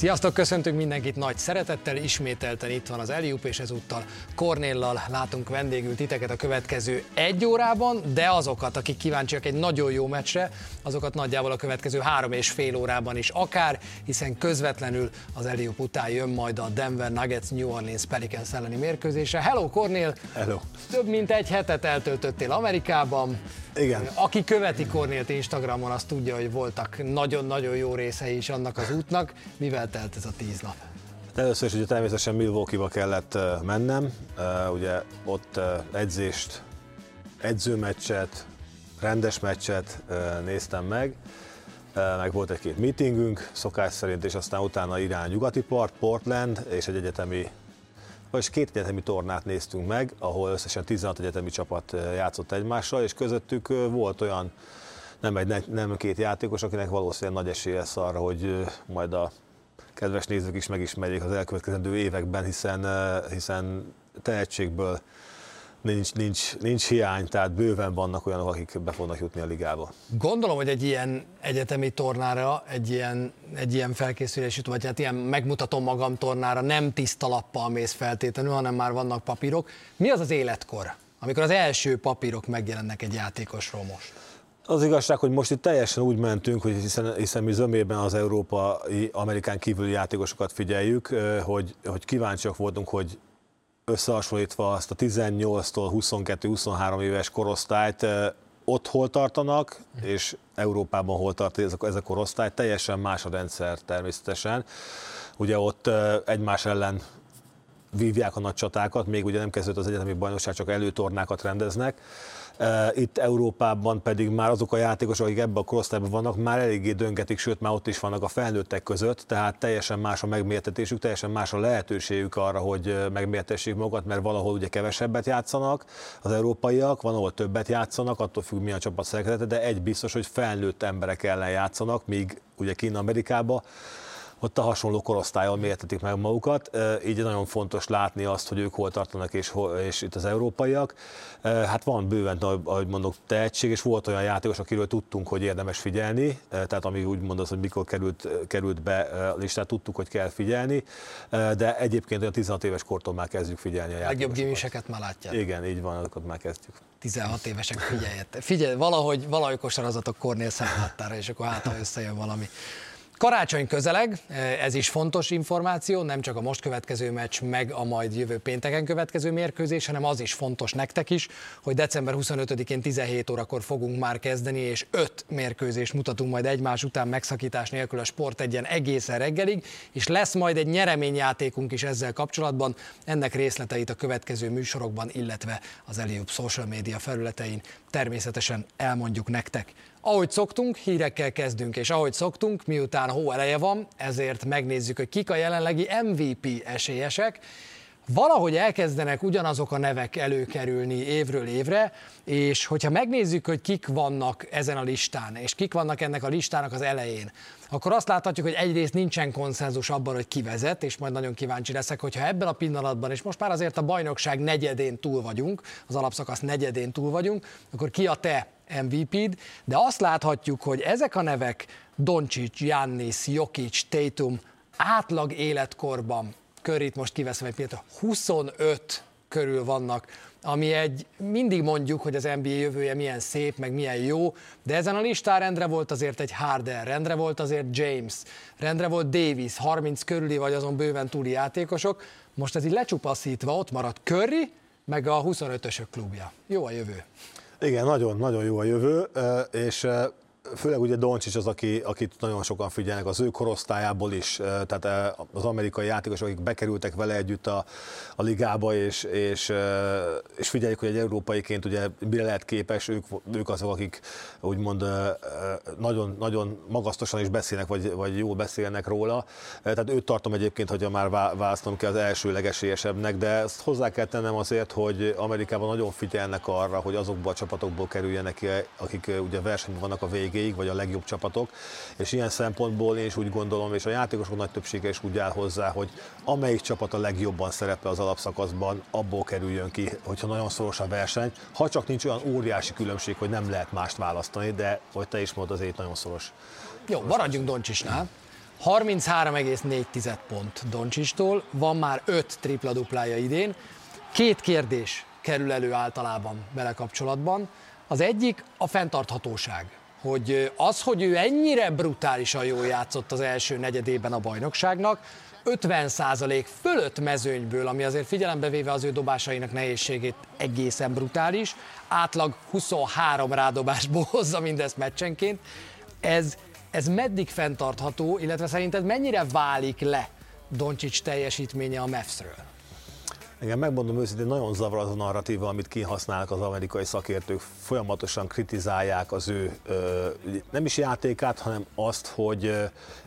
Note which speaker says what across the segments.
Speaker 1: Sziasztok, köszöntünk mindenkit nagy szeretettel, ismételten itt van az Eliup, és ezúttal Kornéllal látunk vendégül titeket a következő egy órában, de azokat, akik kíváncsiak egy nagyon jó meccsre, azokat nagyjából a következő három és fél órában is akár, hiszen közvetlenül az Eliup után jön majd a Denver Nuggets New Orleans Pelicans elleni mérkőzése. Hello Kornél!
Speaker 2: Hello!
Speaker 1: Több mint egy hetet eltöltöttél Amerikában.
Speaker 2: Igen.
Speaker 1: Aki követi Kornélt Instagramon, az tudja, hogy voltak nagyon-nagyon jó részei is annak az útnak. Mivel telt ez a tíz nap?
Speaker 2: Hát először is ugye természetesen Milwaukee-ba kellett mennem, ugye ott edzést, edzőmeccset, rendes meccset néztem meg, meg volt egy-két meetingünk szokás szerint, és aztán utána irány nyugati part, Portland, és egy egyetemi vagyis két egyetemi tornát néztünk meg, ahol összesen 16 egyetemi csapat játszott egymással, és közöttük volt olyan nem, egy, nem két játékos, akinek valószínűleg nagy esély lesz arra, hogy majd a kedves nézők is megismerjék az elkövetkezendő években, hiszen, hiszen tehetségből nincs, nincs, nincs hiány, tehát bőven vannak olyanok, akik be fognak jutni a ligába.
Speaker 1: Gondolom, hogy egy ilyen egyetemi tornára, egy ilyen, egy ilyen felkészülésű, vagy hát ilyen megmutatom magam tornára nem tiszta lappal mész feltétlenül, hanem már vannak papírok. Mi az az életkor, amikor az első papírok megjelennek egy játékosról most?
Speaker 2: Az igazság, hogy most itt teljesen úgy mentünk, hogy hiszen, hiszen mi zömében az európai, Amerikán kívüli játékosokat figyeljük, hogy, hogy kíváncsiak voltunk, hogy összehasonlítva azt a 18-tól 22-23 éves korosztályt ott hol tartanak, és Európában hol tart ez a, ez a korosztály, teljesen más a rendszer természetesen. Ugye ott egymás ellen vívják a nagy csatákat, még ugye nem kezdődött az egyetemi bajnokság, csak előtornákat rendeznek. Itt Európában pedig már azok a játékosok, akik ebben a korosztályban vannak, már eléggé döngetik, sőt már ott is vannak a felnőttek között, tehát teljesen más a megmértetésük, teljesen más a lehetőségük arra, hogy megmértessék magukat, mert valahol ugye kevesebbet játszanak az európaiak, van ahol többet játszanak, attól függ mi a csapat szerkezete, de egy biztos, hogy felnőtt emberek ellen játszanak, míg ugye Kína Amerikában ott a hasonló korosztályon mértetik meg magukat, így nagyon fontos látni azt, hogy ők hol tartanak, és, és itt az európaiak. Hát van bőven, ahogy mondok, tehetség, és volt olyan játékos, akiről tudtunk, hogy érdemes figyelni, tehát ami úgy mondod, hogy mikor került, került be a listát, tudtuk, hogy kell figyelni, de egyébként olyan 16 éves kortól már kezdjük figyelni a játékosokat.
Speaker 1: Legjobb gimiseket már látják.
Speaker 2: Igen, így van, azokat már kezdjük.
Speaker 1: 16 évesek figyeljetek. Figyelj, valahogy, valahogy kosarazatok Kornél szemláttára, és akkor hát, ha összejön valami. Karácsony közeleg, ez is fontos információ, nem csak a most következő meccs, meg a majd jövő pénteken következő mérkőzés, hanem az is fontos nektek is, hogy december 25-én 17 órakor fogunk már kezdeni, és öt mérkőzést mutatunk majd egymás után megszakítás nélkül a Sport egyen egészen reggelig, és lesz majd egy nyereményjátékunk is ezzel kapcsolatban. Ennek részleteit a következő műsorokban, illetve az Eliup social media felületein természetesen elmondjuk nektek. Ahogy szoktunk, hírekkel kezdünk, és ahogy szoktunk, miután hó eleje van, ezért megnézzük, hogy kik a jelenlegi MVP esélyesek. Valahogy elkezdenek ugyanazok a nevek előkerülni évről évre, és hogyha megnézzük, hogy kik vannak ezen a listán, és kik vannak ennek a listának az elején, akkor azt láthatjuk, hogy egyrészt nincsen konszenzus abban, hogy ki vezet, és majd nagyon kíváncsi leszek, hogyha ebben a pillanatban, és most már azért a bajnokság negyedén túl vagyunk, az alapszakasz negyedén túl vagyunk, akkor ki a te MVP-d, de azt láthatjuk, hogy ezek a nevek, Doncsics, Giannis, Jokic, Tatum átlag életkorban, körít most kiveszem egy pillanat, 25 körül vannak, ami egy, mindig mondjuk, hogy az NBA jövője milyen szép, meg milyen jó, de ezen a listán rendre volt azért egy Harden, rendre volt azért James, rendre volt Davis, 30 körüli vagy azon bőven túli játékosok, most ez így lecsupaszítva ott maradt Curry, meg a 25-ösök klubja. Jó a jövő.
Speaker 2: Igen, nagyon, nagyon jó a jövő, és főleg ugye Doncsics az, aki, akit nagyon sokan figyelnek, az ő korosztályából is, tehát az amerikai játékosok, akik bekerültek vele együtt a, a ligába, és, és, és figyeljük, hogy egy európaiként ugye mire lehet képes, ők, ők azok, akik úgymond nagyon, nagyon magasztosan is beszélnek, vagy, vagy jól beszélnek róla. Tehát őt tartom egyébként, hogyha már választom ki az első legesélyesebbnek, de ezt hozzá kell tennem azért, hogy Amerikában nagyon figyelnek arra, hogy azokból a csapatokból kerüljenek ki, akik ugye versenyben vannak a végén, végéig, vagy a legjobb csapatok, és ilyen szempontból én is úgy gondolom, és a játékosok nagy többsége is úgy áll hozzá, hogy amelyik csapat a legjobban szerepel az alapszakaszban, abból kerüljön ki, hogyha nagyon szoros a verseny, ha csak nincs olyan óriási különbség, hogy nem lehet mást választani, de hogy te is mondod, azért nagyon szoros.
Speaker 1: Jó, maradjunk Doncsisnál. 33,4 pont Doncsistól, van már 5 tripla-duplája idén. Két kérdés kerül elő általában vele kapcsolatban. Az egyik a fenntarthatóság hogy az, hogy ő ennyire brutálisan jól játszott az első negyedében a bajnokságnak, 50% fölött mezőnyből, ami azért figyelembe véve az ő dobásainak nehézségét egészen brutális, átlag 23 rádobásból hozza mindezt meccsenként. Ez, ez meddig fenntartható, illetve szerinted mennyire válik le Doncsics teljesítménye a Mavs-ről?
Speaker 2: Igen, megmondom őszintén, nagyon zavar az a narratíva, amit kihasználnak az amerikai szakértők, folyamatosan kritizálják az ő nem is játékát, hanem azt, hogy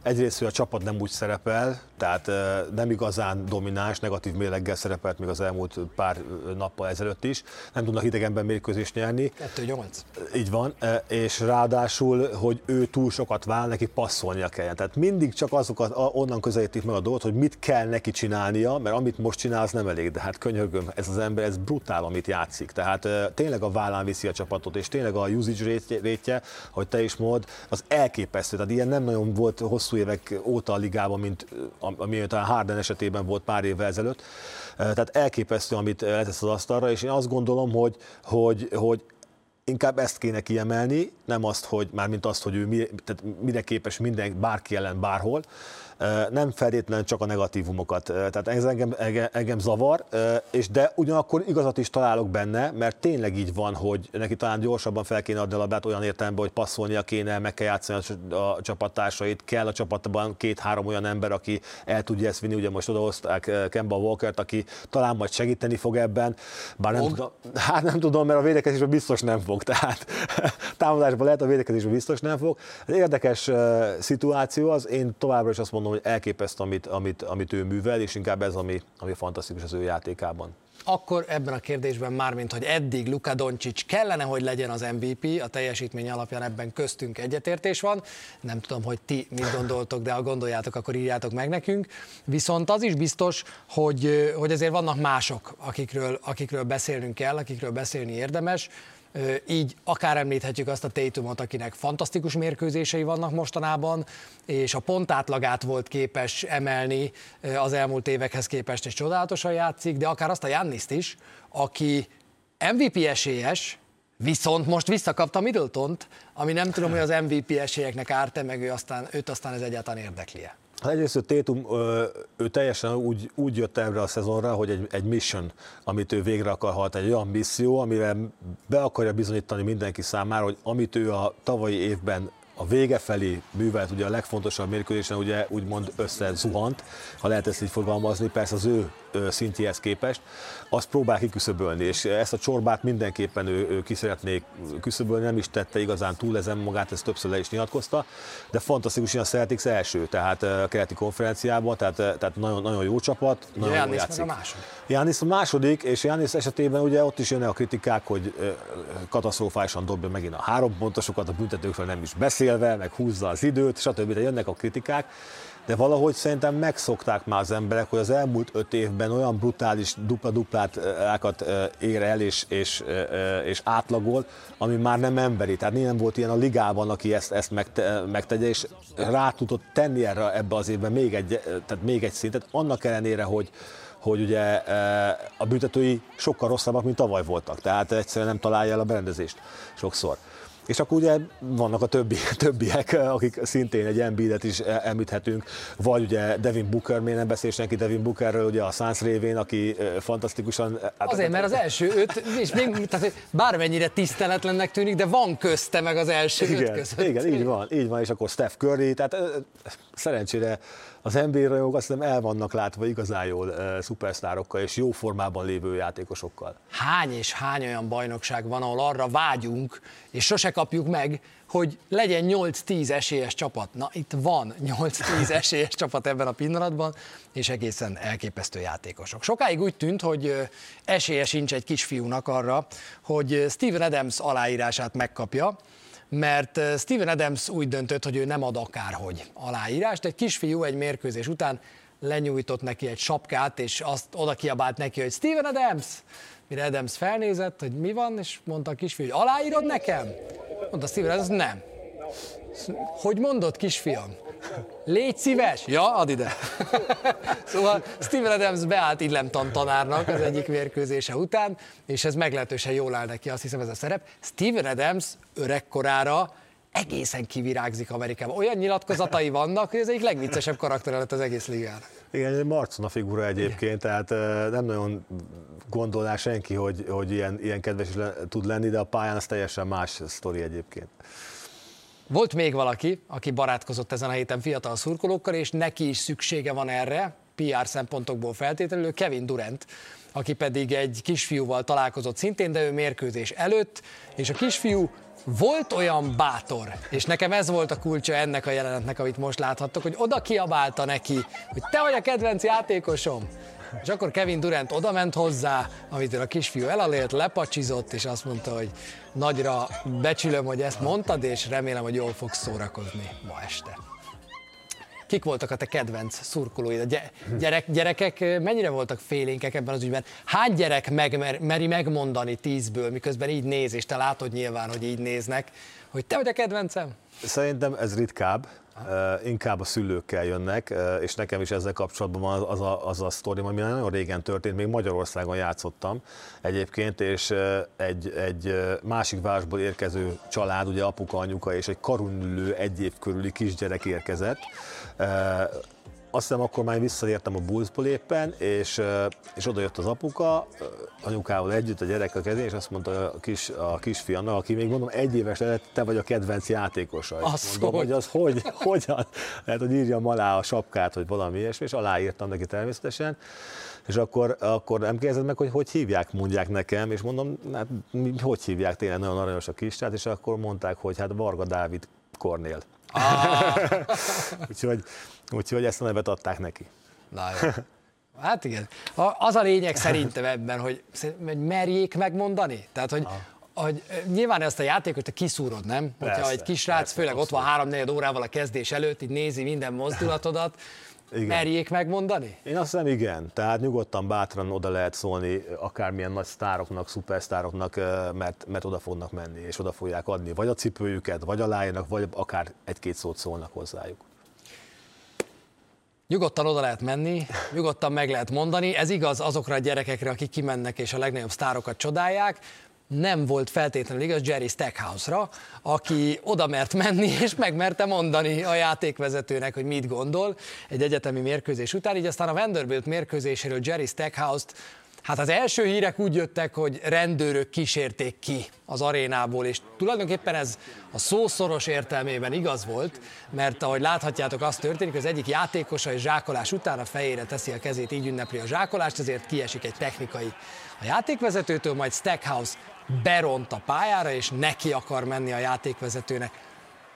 Speaker 2: egyrészt, hogy a csapat nem úgy szerepel, tehát nem igazán domináns, negatív méleggel szerepelt még az elmúlt pár nappal ezelőtt is, nem tudnak idegenben mérkőzést nyerni.
Speaker 1: 2-8.
Speaker 2: Így van, és ráadásul, hogy ő túl sokat vál, neki passzolnia kell. Tehát mindig csak azokat onnan közelítik meg a dolgot, hogy mit kell neki csinálnia, mert amit most csinál, az nem elég, de hát könyörgöm, ez az ember, ez brutál, amit játszik. Tehát tényleg a vállán viszi a csapatot, és tényleg a usage rétje, hogy te is mond, az elképesztő. Tehát ilyen nem nagyon volt hosszú évek óta a ligában, mint ami a Harden esetében volt pár évvel ezelőtt. Tehát elképesztő, amit letesz az asztalra, és én azt gondolom, hogy, hogy, hogy inkább ezt kéne kiemelni, nem azt, hogy már mint azt, hogy ő mi, tehát mire képes minden, bárki ellen bárhol, nem feltétlenül csak a negatívumokat. Tehát ez engem, engem, engem zavar, és de ugyanakkor igazat is találok benne, mert tényleg így van, hogy neki talán gyorsabban fel kéne adni a labdát olyan értelemben, hogy passzolnia kéne, meg kell játszani a csapattársait, kell a csapatban két-három olyan ember, aki el tudja ezt vinni, ugye most odahozták Kemba Walkert, aki talán majd segíteni fog ebben, bár nem tudom, hát nem tudom, mert a védekezésben biztos nem fog, tehát támadásban lehet, a védekezésben biztos nem fog. Ez érdekes szituáció az, én továbbra is azt mondom, hogy elképesztő, amit, amit, amit ő művel, és inkább ez, ami, ami fantasztikus az ő játékában.
Speaker 1: Akkor ebben a kérdésben már, mint hogy eddig Luka Doncic kellene, hogy legyen az MVP, a teljesítmény alapján ebben köztünk egyetértés van. Nem tudom, hogy ti mit gondoltok, de ha gondoljátok, akkor írjátok meg nekünk. Viszont az is biztos, hogy, hogy azért vannak mások, akikről, akikről beszélnünk kell, akikről beszélni érdemes. Így akár említhetjük azt a Tatumot, akinek fantasztikus mérkőzései vannak mostanában, és a pontátlagát volt képes emelni az elmúlt évekhez képest, és csodálatosan játszik, de akár azt a Janniszt is, aki MVP esélyes, Viszont most visszakapta Middleton-t, ami nem tudom, hogy az MVP esélyeknek árt meg ő aztán, őt aztán ez egyáltalán érdekli-e.
Speaker 2: Hát egyrészt, Tétum, ő teljesen úgy, úgy jött erre a szezonra, hogy egy, egy mission, amit ő végre akar egy olyan misszió, amivel be akarja bizonyítani mindenki számára, hogy amit ő a tavalyi évben a vége felé művelt, ugye a legfontosabb mérkőzésen ugye úgymond összezuhant, ha lehet ezt így fogalmazni, persze az ő szintjéhez képest, azt próbál kiküszöbölni, és ezt a csorbát mindenképpen ő, ő ki szeretné küszöbölni, nem is tette igazán túl ezen magát, ezt többször le is nyilatkozta, de fantasztikus, hogy a Celtics első, tehát a keleti konferenciában, tehát, tehát nagyon, nagyon jó csapat, nagyon
Speaker 1: Jánisz játszik. a második.
Speaker 2: Jánisz a második, és Jánisz esetében ugye ott is jönnek a kritikák, hogy katasztrofálisan dobja megint a három pontosokat, a büntetőkről nem is beszélve, meg húzza az időt, stb. De jönnek a kritikák, de valahogy szerintem megszokták már az emberek, hogy az elmúlt öt évben olyan brutális dupla-duplákat ér el és, és, és átlagol, ami már nem emberi. Tehát nem volt ilyen a ligában, aki ezt, ezt megte, megtegye, és rá tudott tenni erre ebbe az évben még egy, tehát még egy szintet, annak ellenére, hogy, hogy ugye a büntetői sokkal rosszabbak, mint tavaly voltak. Tehát egyszerűen nem találja el a berendezést sokszor. És akkor ugye vannak a többi, többiek, akik szintén egy Embiidet is említhetünk, vagy ugye Devin Booker, miért nem beszélsz neki Devin Bookerről, ugye a Suns révén, aki fantasztikusan...
Speaker 1: Hát, Azért, mert az első öt, és még tehát, bármennyire tiszteletlennek tűnik, de van közte meg az első
Speaker 2: igen,
Speaker 1: öt között.
Speaker 2: Igen, így van, így van, és akkor Steph Curry, tehát szerencsére az NBA rajongók azt hiszem el vannak látva igazán jól uh, szupersztárokkal és jó formában lévő játékosokkal.
Speaker 1: Hány és hány olyan bajnokság van, ahol arra vágyunk, és sose kapjuk meg, hogy legyen 8-10 esélyes csapat. Na, itt van 8-10 esélyes csapat ebben a pillanatban, és egészen elképesztő játékosok. Sokáig úgy tűnt, hogy esélye sincs egy kisfiúnak arra, hogy Steven Adams aláírását megkapja, mert Steven Adams úgy döntött, hogy ő nem ad akárhogy aláírást. Egy kisfiú egy mérkőzés után lenyújtott neki egy sapkát, és azt oda kiabált neki, hogy Steven Adams! Mire Adams felnézett, hogy mi van, és mondta a kisfiú, hogy aláírod nekem? Mondta Steven Adams, nem. Hogy mondod, kisfiam? Légy szíves! Ja, add ide! szóval Steven Adams beállt illemtan tanárnak az egyik mérkőzése után, és ez meglehetősen jól áll neki, azt hiszem ez a szerep. Steven Adams öregkorára egészen kivirágzik Amerikában. Olyan nyilatkozatai vannak, hogy ez egyik legviccesebb karakter lett az egész ligának.
Speaker 2: Igen, egy Marcona figura egyébként, Igen. tehát nem nagyon gondolná senki, hogy, hogy ilyen, ilyen kedves tud lenni, de a pályán az teljesen más sztori egyébként.
Speaker 1: Volt még valaki, aki barátkozott ezen a héten fiatal szurkolókkal, és neki is szüksége van erre, PR szempontokból feltétlenül, Kevin Durant, aki pedig egy kisfiúval találkozott szintén, de ő mérkőzés előtt, és a kisfiú volt olyan bátor, és nekem ez volt a kulcsa ennek a jelenetnek, amit most láthattok, hogy oda kiabálta neki, hogy te vagy a kedvenc játékosom. És akkor Kevin Durant oda ment hozzá, amit a kisfiú elalélt, lepacsizott, és azt mondta, hogy nagyra becsülöm, hogy ezt mondtad, és remélem, hogy jól fogsz szórakozni ma este. Kik voltak a te kedvenc szurkolóid? A gyerek, gyerekek mennyire voltak félénkek ebben az ügyben? Hány gyerek meg, meri megmondani tízből, miközben így néz, és te látod nyilván, hogy így néznek, hogy te vagy a kedvencem?
Speaker 2: Szerintem ez ritkább, inkább a szülőkkel jönnek, és nekem is ezzel kapcsolatban van az a, az a sztori, ami nagyon régen történt, még Magyarországon játszottam egyébként, és egy, egy másik városból érkező család, ugye apuka, anyuka és egy karunülő egy év körüli kisgyerek érkezett, azt hiszem, akkor már visszaértem a Bullsból éppen, és, és oda jött az apuka, anyukával együtt a gyerek a kezén, és azt mondta a, kis, a kisfiannak, aki még mondom egy éves lehet, te vagy a kedvenc játékosa. Azt mondom, hogy? az hogy, hogyan, lehet, hogy írjam alá a sapkát, hogy valami ilyesmi, és aláírtam neki természetesen, és akkor, akkor nem kérdezed meg, hogy hogy hívják, mondják nekem, és mondom, hát hogy hívják, tényleg nagyon aranyos a kis és akkor mondták, hogy hát Varga Dávid Kornél. Ah. úgyhogy, úgyhogy ezt a nevet adták neki.
Speaker 1: Na jó. Hát igen. Az a lényeg szerintem ebben, hogy, hogy merjék megmondani. Tehát, hogy, hogy nyilván ezt a játékot te kiszúrod, nem? Hogyha persze, egy kisrác, persze, főleg ott van három-négy órával a kezdés előtt, így nézi minden mozdulatodat, igen. merjék megmondani?
Speaker 2: Én azt hiszem igen, tehát nyugodtan, bátran oda lehet szólni akármilyen nagy sztároknak, szupersztároknak, mert, mert oda fognak menni, és oda fogják adni vagy a cipőjüket, vagy a lájnak, vagy akár egy-két szót szólnak hozzájuk.
Speaker 1: Nyugodtan oda lehet menni, nyugodtan meg lehet mondani. Ez igaz azokra a gyerekekre, akik kimennek és a legnagyobb sztárokat csodálják nem volt feltétlenül igaz Jerry Stackhouse-ra, aki oda mert menni és megmerte mondani a játékvezetőnek, hogy mit gondol egy egyetemi mérkőzés után, így aztán a Vanderbilt mérkőzéséről Jerry Stackhouse-t Hát az első hírek úgy jöttek, hogy rendőrök kísérték ki az arénából, és tulajdonképpen ez a szószoros értelmében igaz volt, mert ahogy láthatjátok, az történik, hogy az egyik játékosa és zsákolás után a fejére teszi a kezét, így ünnepli a zsákolást, ezért kiesik egy technikai a játékvezetőtől, majd Stackhouse beront a pályára, és neki akar menni a játékvezetőnek.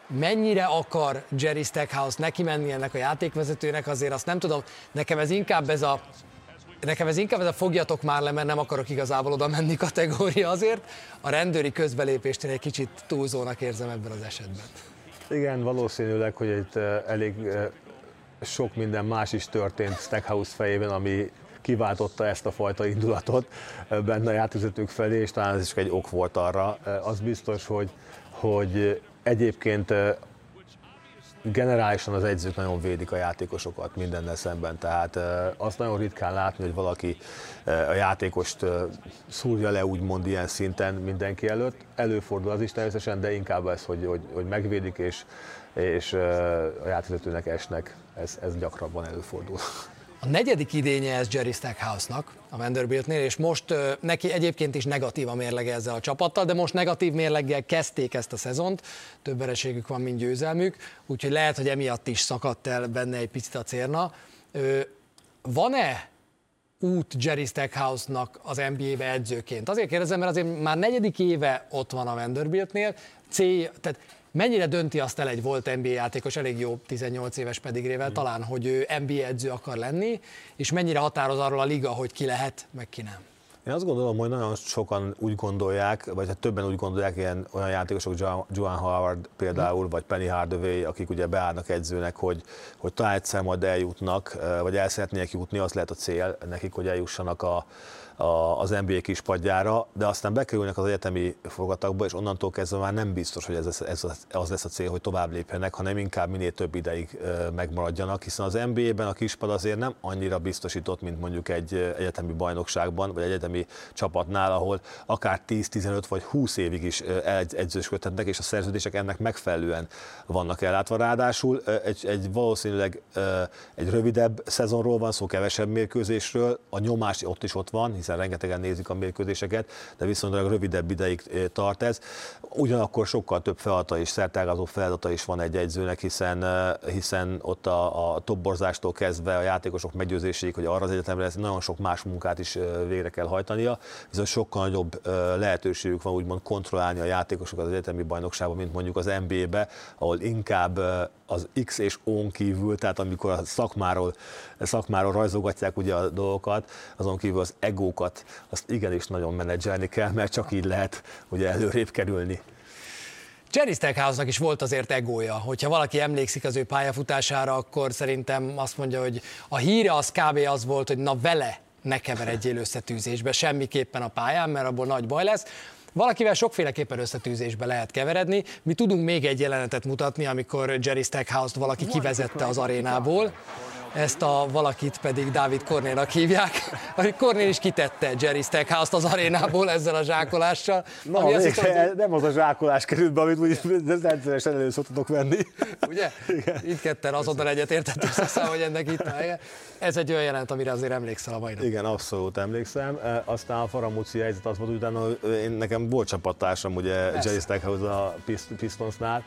Speaker 1: Mennyire akar Jerry Stackhouse neki menni ennek a játékvezetőnek, azért azt nem tudom, nekem ez inkább ez a Nekem ez inkább ez a fogjatok már le, mert nem akarok igazából oda menni kategória azért. A rendőri közbelépést én egy kicsit túlzónak érzem ebben az esetben.
Speaker 2: Igen, valószínűleg, hogy itt eh, elég eh, sok minden más is történt Stackhouse fejében, ami kiváltotta ezt a fajta indulatot benne a játékvezetők felé, és talán ez is egy ok volt arra. Az biztos, hogy, hogy egyébként generálisan az edzők nagyon védik a játékosokat mindennel szemben, tehát azt nagyon ritkán látni, hogy valaki a játékost szúrja le úgymond ilyen szinten mindenki előtt. Előfordul az is természetesen, de inkább ez, hogy, hogy, hogy megvédik és, és a játékvezetőnek esnek, ez, ez gyakrabban előfordul.
Speaker 1: A negyedik idénye ez Jerry Stackhouse-nak a Vanderbiltnél, és most neki egyébként is negatív a mérlege ezzel a csapattal, de most negatív mérleggel kezdték ezt a szezont, több vereségük van, mint győzelmük, úgyhogy lehet, hogy emiatt is szakadt el benne egy picit a cérna. Van-e út Jerry Stackhouse-nak az NBA-be edzőként? Azért kérdezem, mert azért már negyedik éve ott van a Vanderbiltnél, cél, tehát Mennyire dönti azt el egy volt NBA játékos, elég jó 18 éves pedigrével, mm. talán, hogy ő NBA edző akar lenni, és mennyire határoz arról a liga, hogy ki lehet, meg ki nem?
Speaker 2: Én azt gondolom, hogy nagyon sokan úgy gondolják, vagy hát többen úgy gondolják, ilyen olyan játékosok, Joan Howard például, vagy Penny Hardaway, akik ugye beállnak edzőnek, hogy, hogy talán egyszer majd eljutnak, vagy el szeretnének jutni, az lehet a cél nekik, hogy eljussanak a, az NBA kispadjára, de aztán bekerülnek az egyetemi fogatakba, és onnantól kezdve már nem biztos, hogy ez, ez az lesz a cél, hogy tovább lépjenek, hanem inkább minél több ideig megmaradjanak, hiszen az NBA-ben a kispad azért nem annyira biztosított, mint mondjuk egy egyetemi bajnokságban, vagy egyetemi csapatnál, ahol akár 10-15 vagy 20 évig is edzősködhetnek, és a szerződések ennek megfelelően vannak ellátva. Ráadásul egy, egy valószínűleg egy rövidebb szezonról van szó, kevesebb mérkőzésről, a nyomás ott is ott van, hiszen rengetegen nézik a mérkőzéseket, de viszonylag rövidebb ideig eh, tart ez. Ugyanakkor sokkal több feladata és szertágazó feladata is van egy egyzőnek, hiszen, eh, hiszen ott a, a topborzástól kezdve a játékosok meggyőzéséig, hogy arra az egyetemre lesz, nagyon sok más munkát is eh, végre kell hajtania, viszont sokkal nagyobb lehetőségük van úgymond kontrollálni a játékosokat az egyetemi bajnokságban, mint mondjuk az NBA-be, ahol inkább az X és O-n kívül, tehát amikor a szakmáról, szakmáról rajzogatják ugye a dolgokat, azon kívül az egókat, azt igenis nagyon menedzselni kell, mert csak így lehet ugye előrébb kerülni.
Speaker 1: Jerry Stackhouse-nak is volt azért egója. Hogyha valaki emlékszik az ő pályafutására, akkor szerintem azt mondja, hogy a híre az kb. az volt, hogy na vele ne keveredjél összetűzésbe semmiképpen a pályán, mert abból nagy baj lesz. Valakivel sokféleképpen összetűzésbe lehet keveredni. Mi tudunk még egy jelenetet mutatni, amikor Jerry Stackhouse-t valaki kivezette az arénából ezt a valakit pedig Dávid Kornélnak hívják, Kornél is kitette Jerry Stackhouse-t az arénából ezzel a zsákolással.
Speaker 2: Na, ami azt hiszem, nem az a zsákolás került be, amit úgy rendszeresen elő szoktatok venni.
Speaker 1: Ugye? Igen. Itt ketten azonnal egyetértettük szeszem, hogy ennek itt helye. Ez egy olyan jelent, amire azért emlékszel a mai nap.
Speaker 2: Igen, abszolút emlékszem. Aztán a Faramúci helyzet az volt, utána én, nekem volt csapattársam, ugye Jerry Stackhouse a Pistonsnál,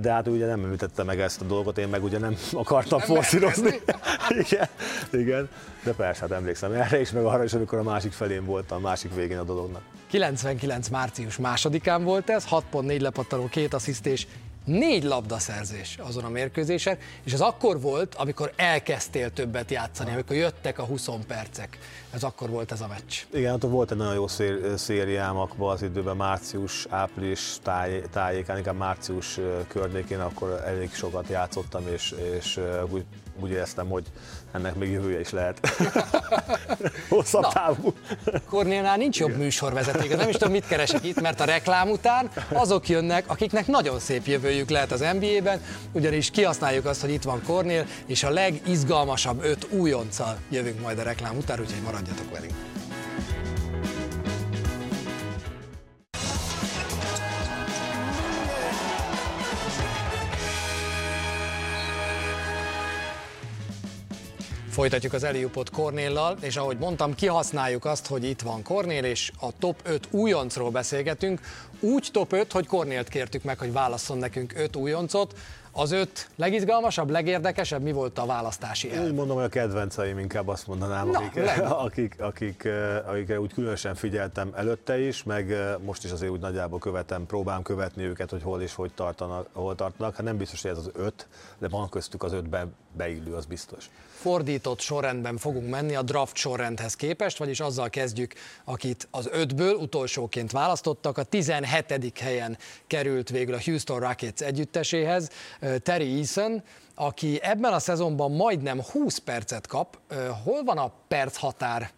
Speaker 2: de hát ugye nem említette meg ezt a dolgot, én meg ugye nem akartam forszírozni. igen, igen, de persze, hát emlékszem erre is, meg arra is, amikor a másik felén voltam, a másik végén a dolognak.
Speaker 1: 99. március másodikán volt ez, 6 pont 4 lepattanó, két assziszt és négy labdaszerzés azon a mérkőzésen, és ez akkor volt, amikor elkezdtél többet játszani, amikor jöttek a 20 percek. Ez akkor volt ez a meccs.
Speaker 2: Igen, hát volt egy nagyon jó szér, szériám abban az időben, március, április táj, tájékán, inkább március környékén, akkor elég sokat játszottam, és, és úgy úgy éreztem, hogy ennek még jövője is lehet. Hosszabb Na, távú.
Speaker 1: Kornélnál nincs jobb műsorvezető, nem is tudom, mit keresek itt, mert a reklám után azok jönnek, akiknek nagyon szép jövőjük lehet az NBA-ben, ugyanis kihasználjuk azt, hogy itt van Kornél, és a legizgalmasabb öt újonccal jövünk majd a reklám után, úgyhogy maradjatok velünk. Folytatjuk az Eliupot Kornéllal, és ahogy mondtam, kihasználjuk azt, hogy itt van Kornél, és a top 5 újoncról beszélgetünk. Úgy top 5, hogy Kornélt kértük meg, hogy válasszon nekünk 5 újoncot. Az öt legizgalmasabb, legérdekesebb, mi volt a választási
Speaker 2: el? Úgy mondom, hogy a kedvenceim inkább azt mondanám, Na, akik, akik, akik, akik, úgy különösen figyeltem előtte is, meg most is azért úgy nagyjából követem, próbálom követni őket, hogy hol és hogy tartanak, hol tartanak. Hát nem biztos, hogy ez az öt, de van köztük az ötben beillő, az biztos
Speaker 1: fordított sorrendben fogunk menni a draft sorrendhez képest, vagyis azzal kezdjük, akit az ötből utolsóként választottak. A 17. helyen került végül a Houston Rockets együtteséhez Terry Eason, aki ebben a szezonban majdnem 20 percet kap. Hol van a perc határ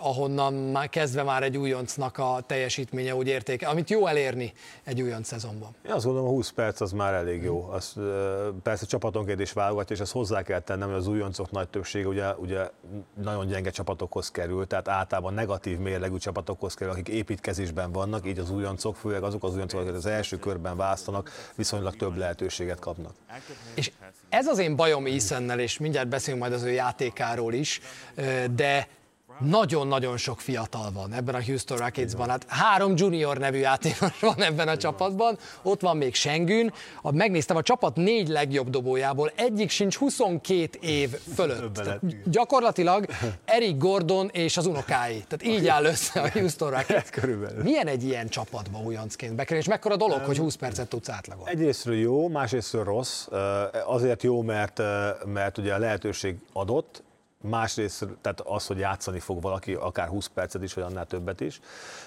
Speaker 1: ahonnan már kezdve már egy újoncnak a teljesítménye úgy értéke, amit jó elérni egy újonc szezonban.
Speaker 2: Én azt gondolom, a 20 perc az már elég jó. Az, persze csapatonként is válogatja, és ezt hozzá kell tennem, hogy az újoncok nagy többsége ugye, ugye nagyon gyenge csapatokhoz kerül, tehát általában negatív mérlegű csapatokhoz kerül, akik építkezésben vannak, így az újoncok, főleg azok az újoncok, akik az első körben választanak, viszonylag több lehetőséget kapnak.
Speaker 1: És ez az én bajom Easonnel, és mindjárt beszélünk majd az ő játékáról is, de nagyon-nagyon sok fiatal van ebben a Houston Rocketsban. Hát három junior nevű játékos van ebben a csapatban, ott van még Sengün. Megnéztem a csapat négy legjobb dobójából, egyik sincs 22 év fölött. gyakorlatilag Eric Gordon és az unokái. Tehát így áll össze a Houston Rockets. Milyen egy ilyen csapatba újoncként bekerül, és mekkora dolog, hogy 20 percet tudsz átlagolni?
Speaker 2: Egyrésztről jó, másrésztről rossz. Azért jó, mert, mert ugye a lehetőség adott, másrészt, tehát az, hogy játszani fog valaki akár 20 percet is, vagy annál többet is,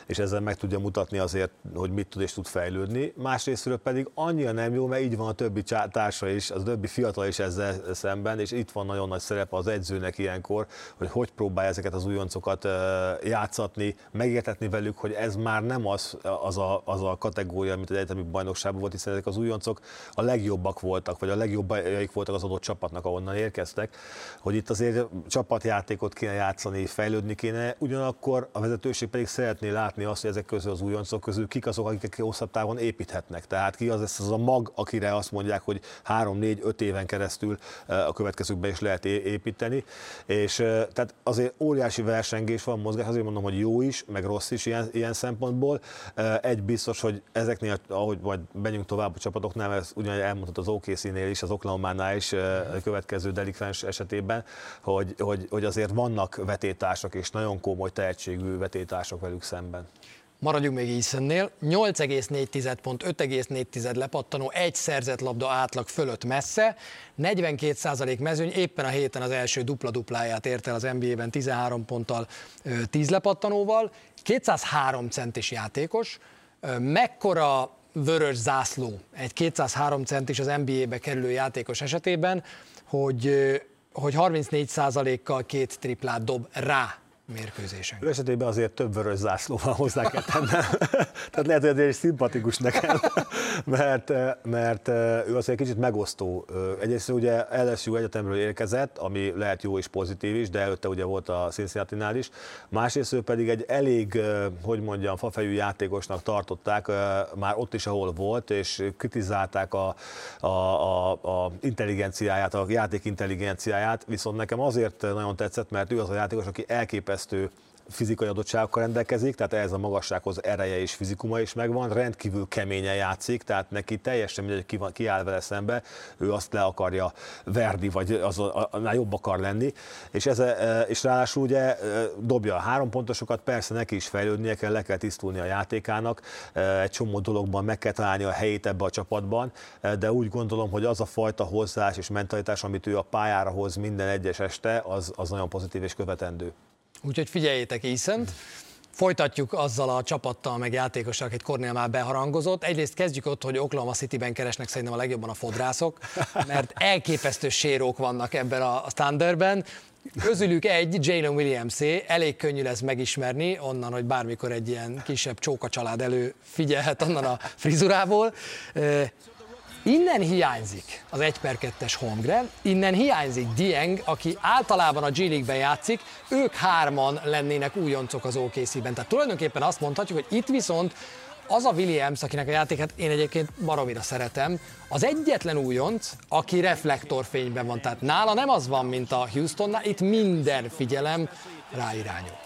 Speaker 2: és ezzel meg tudja mutatni azért, hogy mit tud és tud fejlődni. Másrésztről pedig annyira nem jó, mert így van a többi társa is, az többi fiatal is ezzel szemben, és itt van nagyon nagy szerepe az edzőnek ilyenkor, hogy hogy próbálja ezeket az újoncokat játszatni, megértetni velük, hogy ez már nem az, az, a, az a kategória, mint az egyetemi bajnokságban volt, hiszen ezek az újoncok a legjobbak voltak, vagy a legjobbjaik voltak az adott csapatnak, ahonnan érkeztek, hogy itt azért csapatjátékot kéne játszani, fejlődni kéne, ugyanakkor a vezetőség pedig szeretné látni azt, hogy ezek közül az újoncok közül kik azok, akik hosszabb távon építhetnek. Tehát ki az ez az a mag, akire azt mondják, hogy 3-4-5 éven keresztül eh, a következőkben is lehet építeni. És eh, tehát azért óriási versengés van, mozgás, azért mondom, hogy jó is, meg rossz is ilyen, ilyen szempontból. Eh, egy biztos, hogy ezeknél, ahogy majd menjünk tovább a csapatoknál, ez ugyanúgy elmondhat az OKC-nél is, az Oklahoma-nál is a következő delikvens esetében, hogy, hogy, hogy azért vannak vetétársak, és nagyon komoly tehetségű vetétársak velük szemben.
Speaker 1: Maradjunk még Easonnél. 8,4 pont, 5,4 lepattanó, egy szerzett labda átlag fölött messze, 42% mezőny, éppen a héten az első dupla-dupláját ért el az NBA-ben 13 ponttal, 10 lepattanóval, 203 centis játékos, mekkora vörös zászló egy 203 centis az NBA-be kerülő játékos esetében, hogy hogy 34%-kal két triplát dob rá mérkőzésen.
Speaker 2: Ő azért több vörös zászló van hozzá kell tennem. Tehát lehet, hogy azért szimpatikus nekem, mert, mert ő azért kicsit megosztó. Egyrészt ugye LSU egyetemről érkezett, ami lehet jó és pozitív is, de előtte ugye volt a cincinnati is. Másrészt ő pedig egy elég, hogy mondjam, fafejű játékosnak tartották, már ott is, ahol volt, és kritizálták a, a, a, a intelligenciáját, a játék intelligenciáját, viszont nekem azért nagyon tetszett, mert ő az a játékos, aki elképesztő elképesztő fizikai adottságokkal rendelkezik, tehát ez a magassághoz ereje és fizikuma is megvan, rendkívül keményen játszik, tehát neki teljesen mindegy, ki, ki áll vele szembe, ő azt le akarja verni, vagy az, annál jobb akar lenni, és, ez, e, és ráadásul ugye e, dobja a három pontosokat, persze neki is fejlődnie kell, le kell tisztulni a játékának, e, egy csomó dologban meg kell találni a helyét ebbe a csapatban, de úgy gondolom, hogy az a fajta hozzás és mentalitás, amit ő a pályára hoz minden egyes este, az, az nagyon pozitív és követendő.
Speaker 1: Úgyhogy figyeljétek Easont. Folytatjuk azzal a csapattal, meg játékossal, akit Cornél már beharangozott. Egyrészt kezdjük ott, hogy Oklahoma City-ben keresnek szerintem a legjobban a fodrászok, mert elképesztő sérók vannak ebben a Thunderben. Közülük egy, Jalen williams elég könnyű lesz megismerni, onnan, hogy bármikor egy ilyen kisebb csóka család elő figyelhet onnan a frizurából. Innen hiányzik az 1 per 2-es Holmgren, innen hiányzik Dieng, aki általában a G League-ben játszik, ők hárman lennének újoncok az OKC-ben. Tehát tulajdonképpen azt mondhatjuk, hogy itt viszont az a Williams, akinek a játékát én egyébként baromira szeretem, az egyetlen újonc, aki reflektorfényben van. Tehát nála nem az van, mint a Houstonnál, itt minden figyelem ráirányul.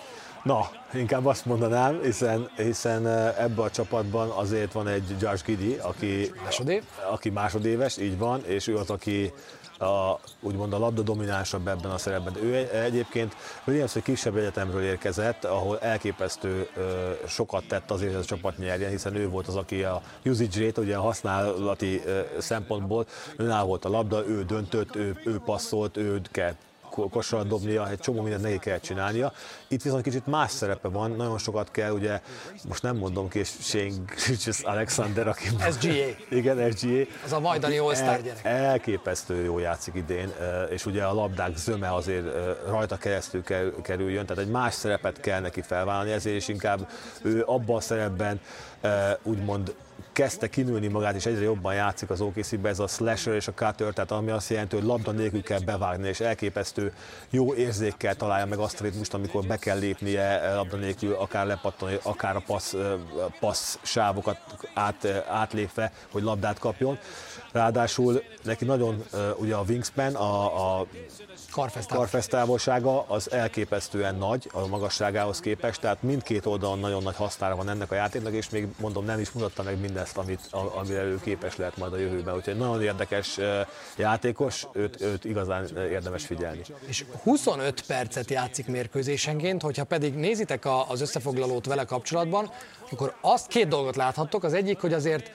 Speaker 2: Na, inkább azt mondanám, hiszen, hiszen ebben a csapatban azért van egy Josh Giddy, aki,
Speaker 1: Másodév?
Speaker 2: aki másodéves, így van, és ő az, aki a, úgymond a labda dominánsabb ebben a szerepben. Ő egyébként Williams egy kisebb egyetemről érkezett, ahol elképesztő ö, sokat tett azért, hogy a csapat nyerjen, hiszen ő volt az, aki a usage rate, ugye a használati ö, szempontból, őnál volt a labda, ő döntött, ő, ő passzolt, ő kell kosarat dobnia, egy csomó mindent neki kell csinálnia. Itt viszont kicsit más szerepe van, nagyon sokat kell, ugye, most nem mondom ki, és Shane Alexander, aki...
Speaker 1: SGA.
Speaker 2: Igen, SGA.
Speaker 1: Az a majdani all gyerek.
Speaker 2: Elképesztő jó játszik idén, és ugye a labdák zöme azért rajta keresztül kerüljön, tehát egy más szerepet kell neki felvállalni, ezért is inkább ő abban a szerepben úgymond kezdte kinőni magát, és egyre jobban játszik az okc ez a slasher és a cutter, tehát ami azt jelenti, hogy labda nélkül kell bevágni, és elképesztő jó érzékkel találja meg azt a ritmust, amikor be kell lépnie labda nélkül, akár lepattani, akár a passz, passz sávokat át, átlépve, hogy labdát kapjon. Ráadásul neki nagyon ugye a wingspan, a, a karfesztávolsága az elképesztően nagy a magasságához képest, tehát mindkét oldalon nagyon nagy hasznára van ennek a játéknak, és még mondom, nem is mutatta meg mindezt, amit, amire ő képes lehet majd a jövőben. Úgyhogy nagyon érdekes játékos, őt, őt igazán érdemes figyelni.
Speaker 1: És 25 percet játszik mérkőzésenként, hogyha pedig nézitek az összefoglalót vele kapcsolatban, akkor azt két dolgot láthattok. Az egyik, hogy azért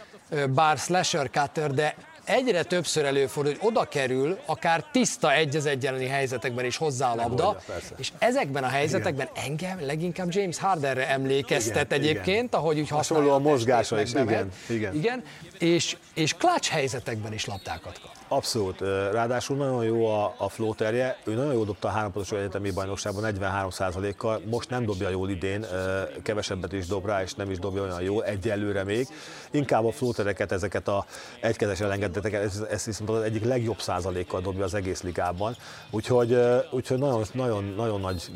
Speaker 1: bár slasher cutter, de egyre többször előfordul, hogy oda kerül, akár tiszta egy az egyenleni helyzetekben is hozzá a labda,
Speaker 2: Megoldja,
Speaker 1: és ezekben a helyzetekben igen. engem leginkább James Hardenre emlékeztet
Speaker 2: Igen,
Speaker 1: egyébként,
Speaker 2: igen.
Speaker 1: ahogy úgy
Speaker 2: Hasonló a mozgása is, igen, igen.
Speaker 1: igen. és, és clutch helyzetekben is labdákat kap.
Speaker 2: Abszolút. Ráadásul nagyon jó a, a flóterje. Ő nagyon jól dobta a hárompontos egyetemi bajnokságban 43%-kal. Most nem dobja jól idén, kevesebbet is dob rá, és nem is dobja olyan jól, egyelőre még. Inkább a flótereket, ezeket a egykezes elengedeteket, ez, ez viszont az egyik legjobb százalékkal dobja az egész ligában. Úgyhogy, úgyhogy nagyon, nagyon, nagyon nagy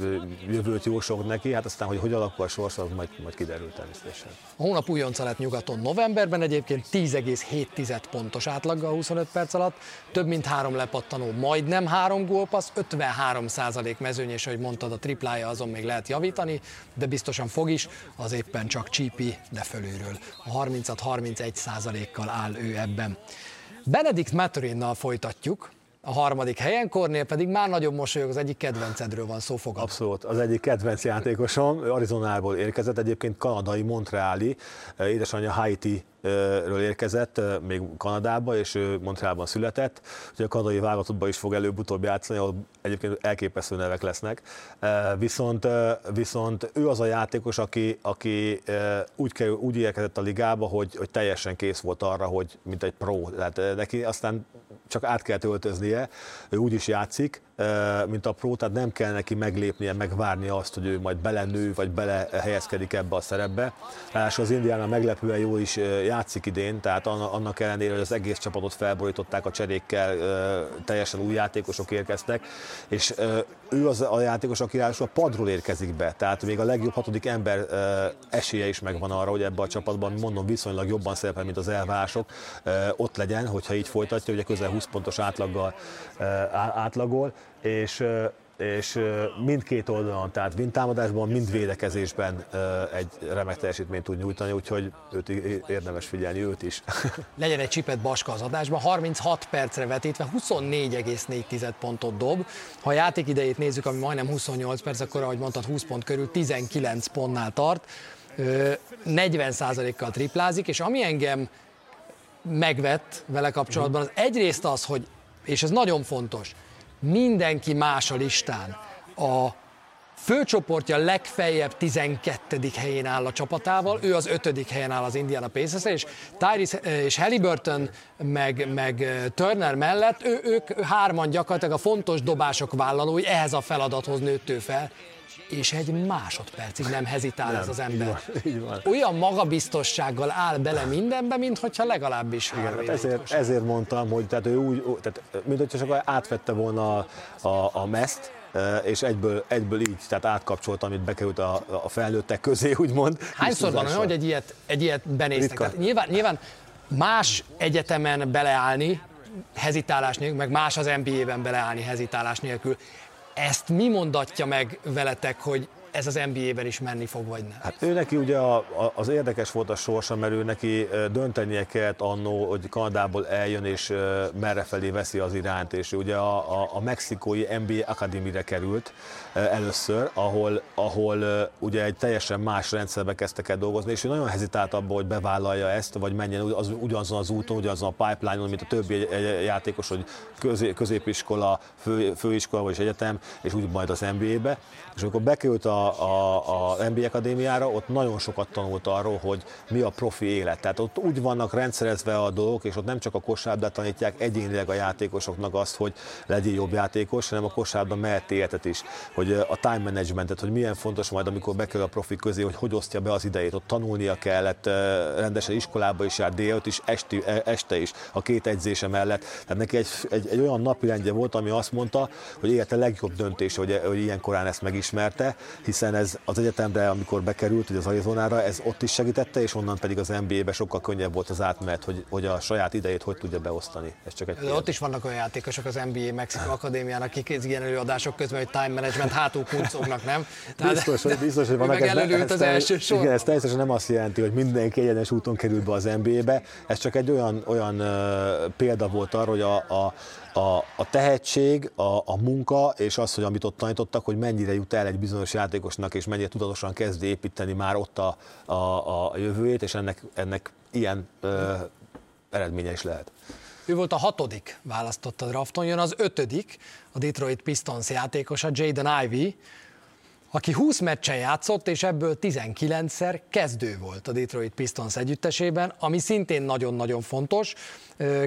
Speaker 2: jövőt jósok neki, hát aztán, hogy hogy alakul a sorsa, az majd, majd kiderül természetesen.
Speaker 1: A hónap újonca lett nyugaton novemberben egyébként 10,7 pontos átlaggal 25 perc alatt, több mint három lepattanó, majdnem három gólpassz, 53 százalék mezőny, és ahogy mondtad, a triplája azon még lehet javítani, de biztosan fog is, az éppen csak csípi, de fölülről. A 36-31 százalékkal áll ő ebben. Benedict Maturinnal folytatjuk, a harmadik helyen, Kornél pedig már nagyobb mosolyog, az egyik kedvencedről van szó, fogad.
Speaker 2: Abszolút, az egyik kedvenc játékosom, Arizonából érkezett, egyébként kanadai, montreali, édesanyja Haiti ről érkezett még Kanadába, és ő Montrealban született. Ugye a kanadai válogatottban is fog előbb-utóbb játszani, ahol egyébként elképesztő nevek lesznek. Viszont, viszont ő az a játékos, aki, aki úgy, kell, úgy érkezett a ligába, hogy, hogy teljesen kész volt arra, hogy mint egy pro. Tehát neki aztán csak át kell öltöznie, ő úgy is játszik, mint a pro, tehát nem kell neki meglépnie, megvárnia azt, hogy ő majd belenő, vagy belehelyezkedik ebbe a szerepbe. Ráadásul az Indiana meglepően jó is játszik idén, tehát annak ellenére, hogy az egész csapatot felborították a cserékkel, teljesen új játékosok érkeztek, és ő az a játékos, aki ráadásul a padról érkezik be, tehát még a legjobb hatodik ember esélye is megvan arra, hogy ebbe a csapatban, mondom, viszonylag jobban szerepel, mint az elvárások, ott legyen, hogyha így folytatja, ugye közel 20 pontos átlaggal átlagol, és és mindkét oldalon, tehát mind támadásban, mind védekezésben egy remek teljesítményt tud nyújtani, úgyhogy őt érdemes figyelni, őt is.
Speaker 1: Legyen egy csipet Baska az adásban, 36 percre vetítve 24,4 pontot dob. Ha a játék idejét nézzük, ami majdnem 28 perc, akkor ahogy mondtad 20 pont körül 19 pontnál tart, 40%-kal triplázik, és ami engem megvett vele kapcsolatban, az egyrészt az, hogy, és ez nagyon fontos, mindenki más a listán. A főcsoportja legfeljebb 12. helyén áll a csapatával, ő az 5. helyen áll az Indiana pacers és Tyrese és Halliburton meg, meg Turner mellett ő, ők hárman gyakorlatilag a fontos dobások vállalói, ehhez a feladathoz nőtt ő fel, és egy másodpercig nem hezitál nem, ez az ember.
Speaker 2: Így van, így van.
Speaker 1: Olyan magabiztossággal áll bele mindenbe, mint hogyha legalábbis
Speaker 2: Igen, hát ezért, ezért mondtam, hogy tehát ő úgy, tehát, mint hogyha csak átvette volna a, a, a meszt, és egyből, egyből így, tehát átkapcsolt, amit bekerült a, a felnőttek közé, úgymond.
Speaker 1: Hányszor van olyan, hogy egy ilyet, egy ilyet benéztek? Tehát nyilván, nyilván más egyetemen beleállni, hezitálás nélkül, meg más az NBA-ben beleállni hezitálás nélkül. Ezt mi mondatja meg veletek, hogy ez az NBA-ben is menni fog, vagy nem?
Speaker 2: Hát ő neki ugye az érdekes volt a sorsa, mert ő neki döntenie kellett annó, hogy Kanadából eljön és merre felé veszi az iránt, és ugye a, a, a mexikói NBA Akadémire került először, ahol, ahol ugye egy teljesen más rendszerbe kezdtek el dolgozni, és ő nagyon hezitált abban, hogy bevállalja ezt, vagy menjen az, ugyanazon az úton, ugyanazon a pipeline-on, mint a többi játékos, hogy közé, középiskola, fő, főiskola vagy egyetem, és úgy majd az NBA-be. És amikor bekerült a, a, a NBA Akadémiára, ott nagyon sokat tanult arról, hogy mi a profi élet. Tehát ott úgy vannak rendszerezve a dolgok, és ott nem csak a kosárlabdát tanítják egyénileg a játékosoknak azt, hogy legyél jobb játékos, hanem a kosárlabda mellett életet is, hogy a time managementet, hogy milyen fontos majd, amikor bekerül a profi közé, hogy hogy osztja be az idejét. Ott tanulnia kellett, rendesen iskolába is járt, délt is, esti, e, este is, a két edzése mellett. Tehát neki egy, egy, egy olyan napirendje volt, ami azt mondta, hogy élete legjobb döntés, hogy, hogy ilyen korán ezt megismerte, hiszen ez az egyetemre, amikor bekerült, hogy az Arizonára, ez ott is segítette, és onnan pedig az NBA-be sokkal könnyebb volt az átmenet, hogy, hogy a saját idejét hogy tudja beosztani. Ez csak egy
Speaker 1: ott is vannak olyan játékosok az NBA Mexikó Akadémiának, akik ilyen előadások közben, hogy time management hátul kuncognak, nem?
Speaker 2: Tehát, biztos, hogy, biztos, hogy vannak.
Speaker 1: Ez, ez,
Speaker 2: az első sor. Igen, ez természetesen nem azt jelenti, hogy mindenki egyenes úton kerül be az NBA-be. Ez csak egy olyan, olyan uh, példa volt arra, hogy a, a a, a tehetség, a, a munka, és az, hogy amit ott tanítottak, hogy mennyire jut el egy bizonyos játékosnak, és mennyire tudatosan kezdi építeni már ott a, a, a jövőjét, és ennek, ennek ilyen ö, eredménye is lehet.
Speaker 1: Ő volt a hatodik választott a drafton, jön az ötödik, a Detroit Pistons játékosa, Jaden Ivey, aki 20 meccsen játszott, és ebből 19-szer kezdő volt a Detroit Pistons együttesében, ami szintén nagyon-nagyon fontos.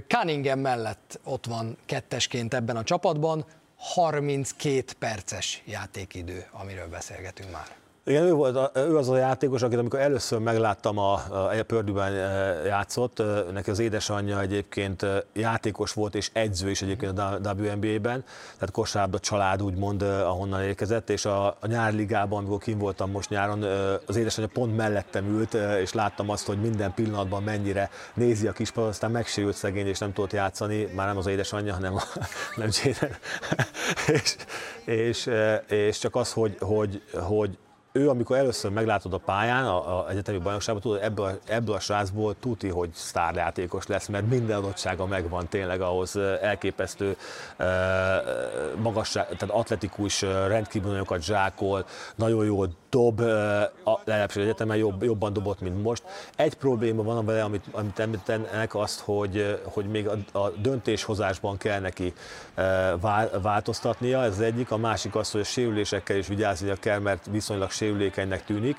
Speaker 1: Cunningham mellett ott van kettesként ebben a csapatban, 32 perces játékidő, amiről beszélgetünk már.
Speaker 2: Igen, ő, volt, ő az a játékos, akit amikor először megláttam a, a, a Pördűben e, játszott, neki az édesanyja egyébként játékos volt és edző is egyébként a WNBA-ben, tehát kosárlabda család úgymond, ahonnan érkezett, és a, a nyári ligában, amikor kim voltam most nyáron, az édesanyja pont mellettem ült, és láttam azt, hogy minden pillanatban mennyire nézi a kispadot, aztán megsérült szegény, és nem tudott játszani, már nem az édesanyja, hanem, a, nem Jaden. és, és, és, csak az, hogy, hogy, hogy ő, amikor először meglátod a pályán, a, a egyetemi bajnokságban, tudod, ebből, ebből a srácból tuti, hogy sztárjátékos lesz, mert minden adottsága megvan tényleg ahhoz elképesztő magasság, tehát atletikus, rendkívül nagyokat zsákol, nagyon jól dob, a legalábbis egyetemen jobb, jobban dobott, mint most. Egy probléma van vele, amit, amit említenek, azt, hogy, hogy még a, a döntéshozásban kell neki változtatnia, ez az egyik, a másik az, hogy a sérülésekkel is vigyáznia kell, mert viszonylag sérülékenynek tűnik.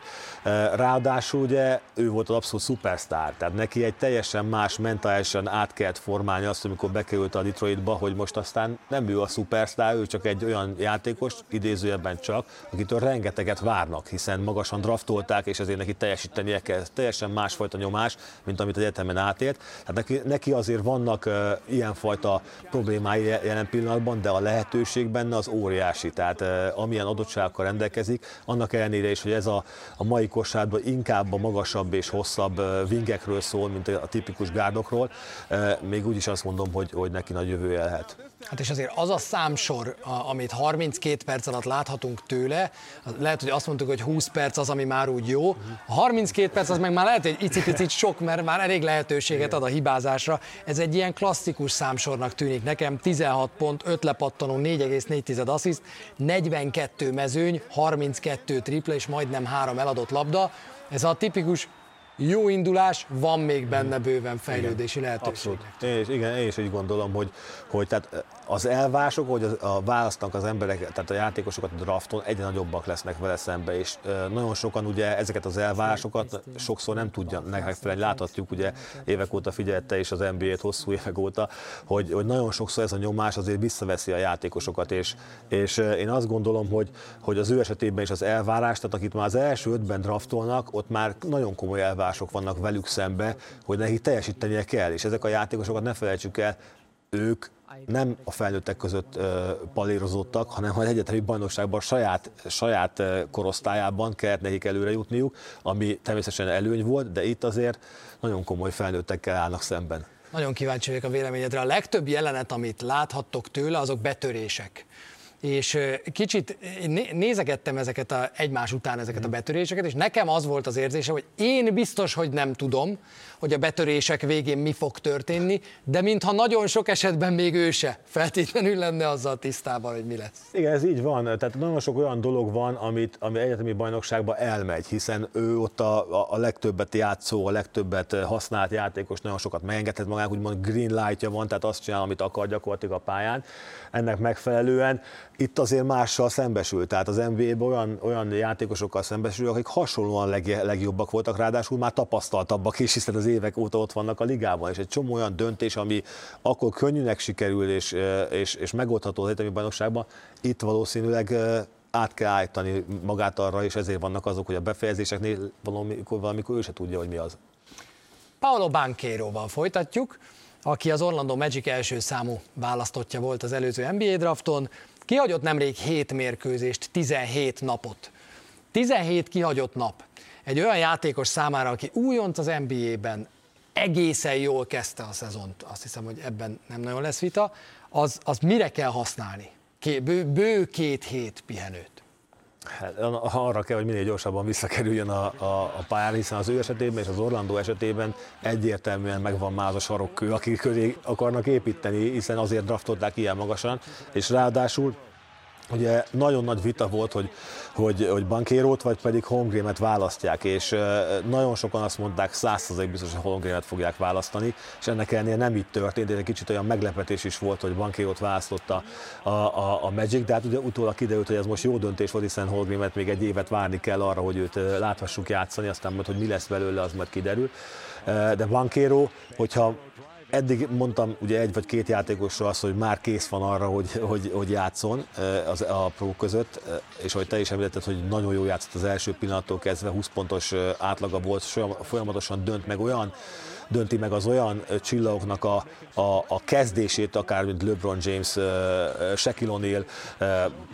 Speaker 2: Ráadásul ugye ő volt az abszolút szupersztár, tehát neki egy teljesen más mentálisan át kellett formálni azt, amikor bekerült a Detroitba, hogy most aztán nem ő a szupersztár, ő csak egy olyan játékos, idézőjelben csak, akitől rengeteget várnak, hiszen magasan draftolták, és ezért neki teljesítenie kell. Teljesen másfajta nyomás, mint amit az egyetemen átért. Tehát neki, neki azért vannak uh, ilyenfajta problémái jelen pillanatban, de a lehetőség benne az óriási. Tehát uh, amilyen adottságokkal rendelkezik, annak ellenére is, hogy ez a, a mai kosárban inkább a magasabb és hosszabb vingekről szól, mint a tipikus gárdokról, még úgy is azt mondom, hogy, hogy neki nagy jövője lehet.
Speaker 1: Hát és azért az a számsor, amit 32 perc alatt láthatunk tőle, lehet, hogy azt mondtuk, hogy 20 perc az, ami már úgy jó. A 32 perc az meg már lehet, hogy icipicit sok, mert már elég lehetőséget ad a hibázásra. Ez egy ilyen klasszikus számsornak tűnik nekem. 16 pont, 5 lepattanó, 4,4 assziszt, 42 mezőny, 32 tripla és majdnem 3 eladott labda. Ez a tipikus jó indulás, van még benne bőven fejlődési igen, lehetőség.
Speaker 2: Abszolút. Én is, igen, én is így gondolom, hogy, hogy tehát az elvások, hogy a választanak az emberek, tehát a játékosokat a drafton egyre nagyobbak lesznek vele szembe, és nagyon sokan ugye ezeket az elvárásokat sokszor nem tudja megfelelni. Láthatjuk ugye évek óta figyelte és az NBA-t hosszú évek óta, hogy, hogy nagyon sokszor ez a nyomás azért visszaveszi a játékosokat, és, és én azt gondolom, hogy, hogy az ő esetében is az elvárás, tehát akit már az első ötben draftolnak, ott már nagyon komoly elvárások vannak velük szembe, hogy neki teljesítenie kell, és ezek a játékosokat ne felejtsük el, ők nem a felnőttek között palérozottak, hanem az egyetemi bajnokságban saját, saját korosztályában kellett nekik előre jutniuk, ami természetesen előny volt, de itt azért nagyon komoly felnőttekkel állnak szemben.
Speaker 1: Nagyon kíváncsi vagyok a véleményedre. A legtöbb jelenet, amit láthattok tőle, azok betörések és kicsit nézegettem ezeket a, egymás után ezeket a mhm. betöréseket, és nekem az volt az érzése, hogy én biztos, hogy nem tudom, hogy a betörések végén mi fog történni, de mintha nagyon sok esetben még ő se feltétlenül lenne azzal tisztában, hogy mi lesz.
Speaker 2: Igen, ez így van. Tehát nagyon sok olyan dolog van, amit, ami egyetemi bajnokságba elmegy, hiszen ő ott a, a, a legtöbbet játszó, a legtöbbet használt játékos, nagyon sokat megengedhet magának, úgymond green lightja van, tehát azt csinál, amit akar gyakorlatilag a pályán. Ennek megfelelően itt azért mással szembesül, tehát az NBA-ben olyan, olyan játékosokkal szembesül, akik hasonlóan leg, legjobbak voltak, ráadásul már tapasztaltabbak is, hiszen az évek óta ott vannak a ligában, és egy csomó olyan döntés, ami akkor könnyűnek sikerül és, és, és megoldható az egyetemi bajnokságban, itt valószínűleg át kell állítani magát arra, és ezért vannak azok, hogy a befejezéseknél valamikor, valamikor ő se tudja, hogy mi az.
Speaker 1: Paolo Banqueroval folytatjuk, aki az Orlando Magic első számú választottja volt az előző NBA drafton, kihagyott nemrég 7 mérkőzést, 17 napot. 17 kihagyott nap. Egy olyan játékos számára, aki újonc az NBA-ben, egészen jól kezdte a szezont, azt hiszem, hogy ebben nem nagyon lesz vita, az, az mire kell használni? Ké, bő, bő két hét pihenőt.
Speaker 2: Hát, arra kell, hogy minél gyorsabban visszakerüljön a, a, a pályára, hiszen az ő esetében és az Orlando esetében egyértelműen megvan már az a sarokkő, akik köré akarnak építeni, hiszen azért draftolták ilyen magasan, és ráadásul ugye nagyon nagy vita volt, hogy, hogy, hogy bankérót vagy pedig Holmgremet választják, és nagyon sokan azt mondták, százszerzalék biztos, hogy Holmgremet fogják választani, és ennek ellenére nem így történt, egy kicsit olyan meglepetés is volt, hogy bankérót választotta a, a, a Magic, de hát ugye utólag kiderült, hogy ez most jó döntés volt, hiszen Holmgremet még egy évet várni kell arra, hogy őt láthassuk játszani, aztán majd, hogy mi lesz belőle, az majd kiderül. De Bankéró, hogyha eddig mondtam ugye egy vagy két játékosról azt, hogy már kész van arra, hogy, hogy, hogy játszon az, a pro között, és hogy te is említetted, hogy nagyon jó játszott az első pillanattól kezdve, 20 pontos átlaga volt, folyamatosan dönt meg olyan dönti meg az olyan csillagoknak a, a, a kezdését, akár mint LeBron James, Shaquille O'Neal,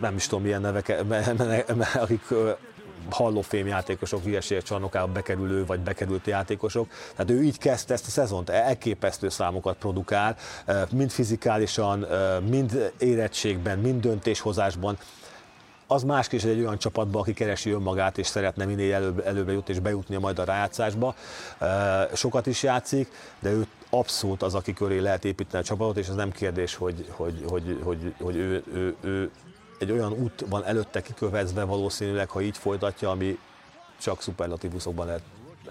Speaker 2: nem is tudom milyen nevek, akik Hall of Fame játékosok, hülyeségek csarnokába bekerülő vagy bekerült játékosok. Tehát ő így kezdte ezt a szezont, elképesztő számokat produkál, mind fizikálisan, mind érettségben, mind döntéshozásban az más is egy olyan csapatban, aki keresi önmagát és szeretne minél előbb, előbbre jutni és bejutni majd a rájátszásba. Sokat is játszik, de ő abszolút az, aki köré lehet építeni a csapatot, és ez nem kérdés, hogy, hogy, hogy, hogy, hogy ő, ő, ő, egy olyan út van előtte kikövetve valószínűleg, ha így folytatja, ami csak szuperlatívuszokban lehet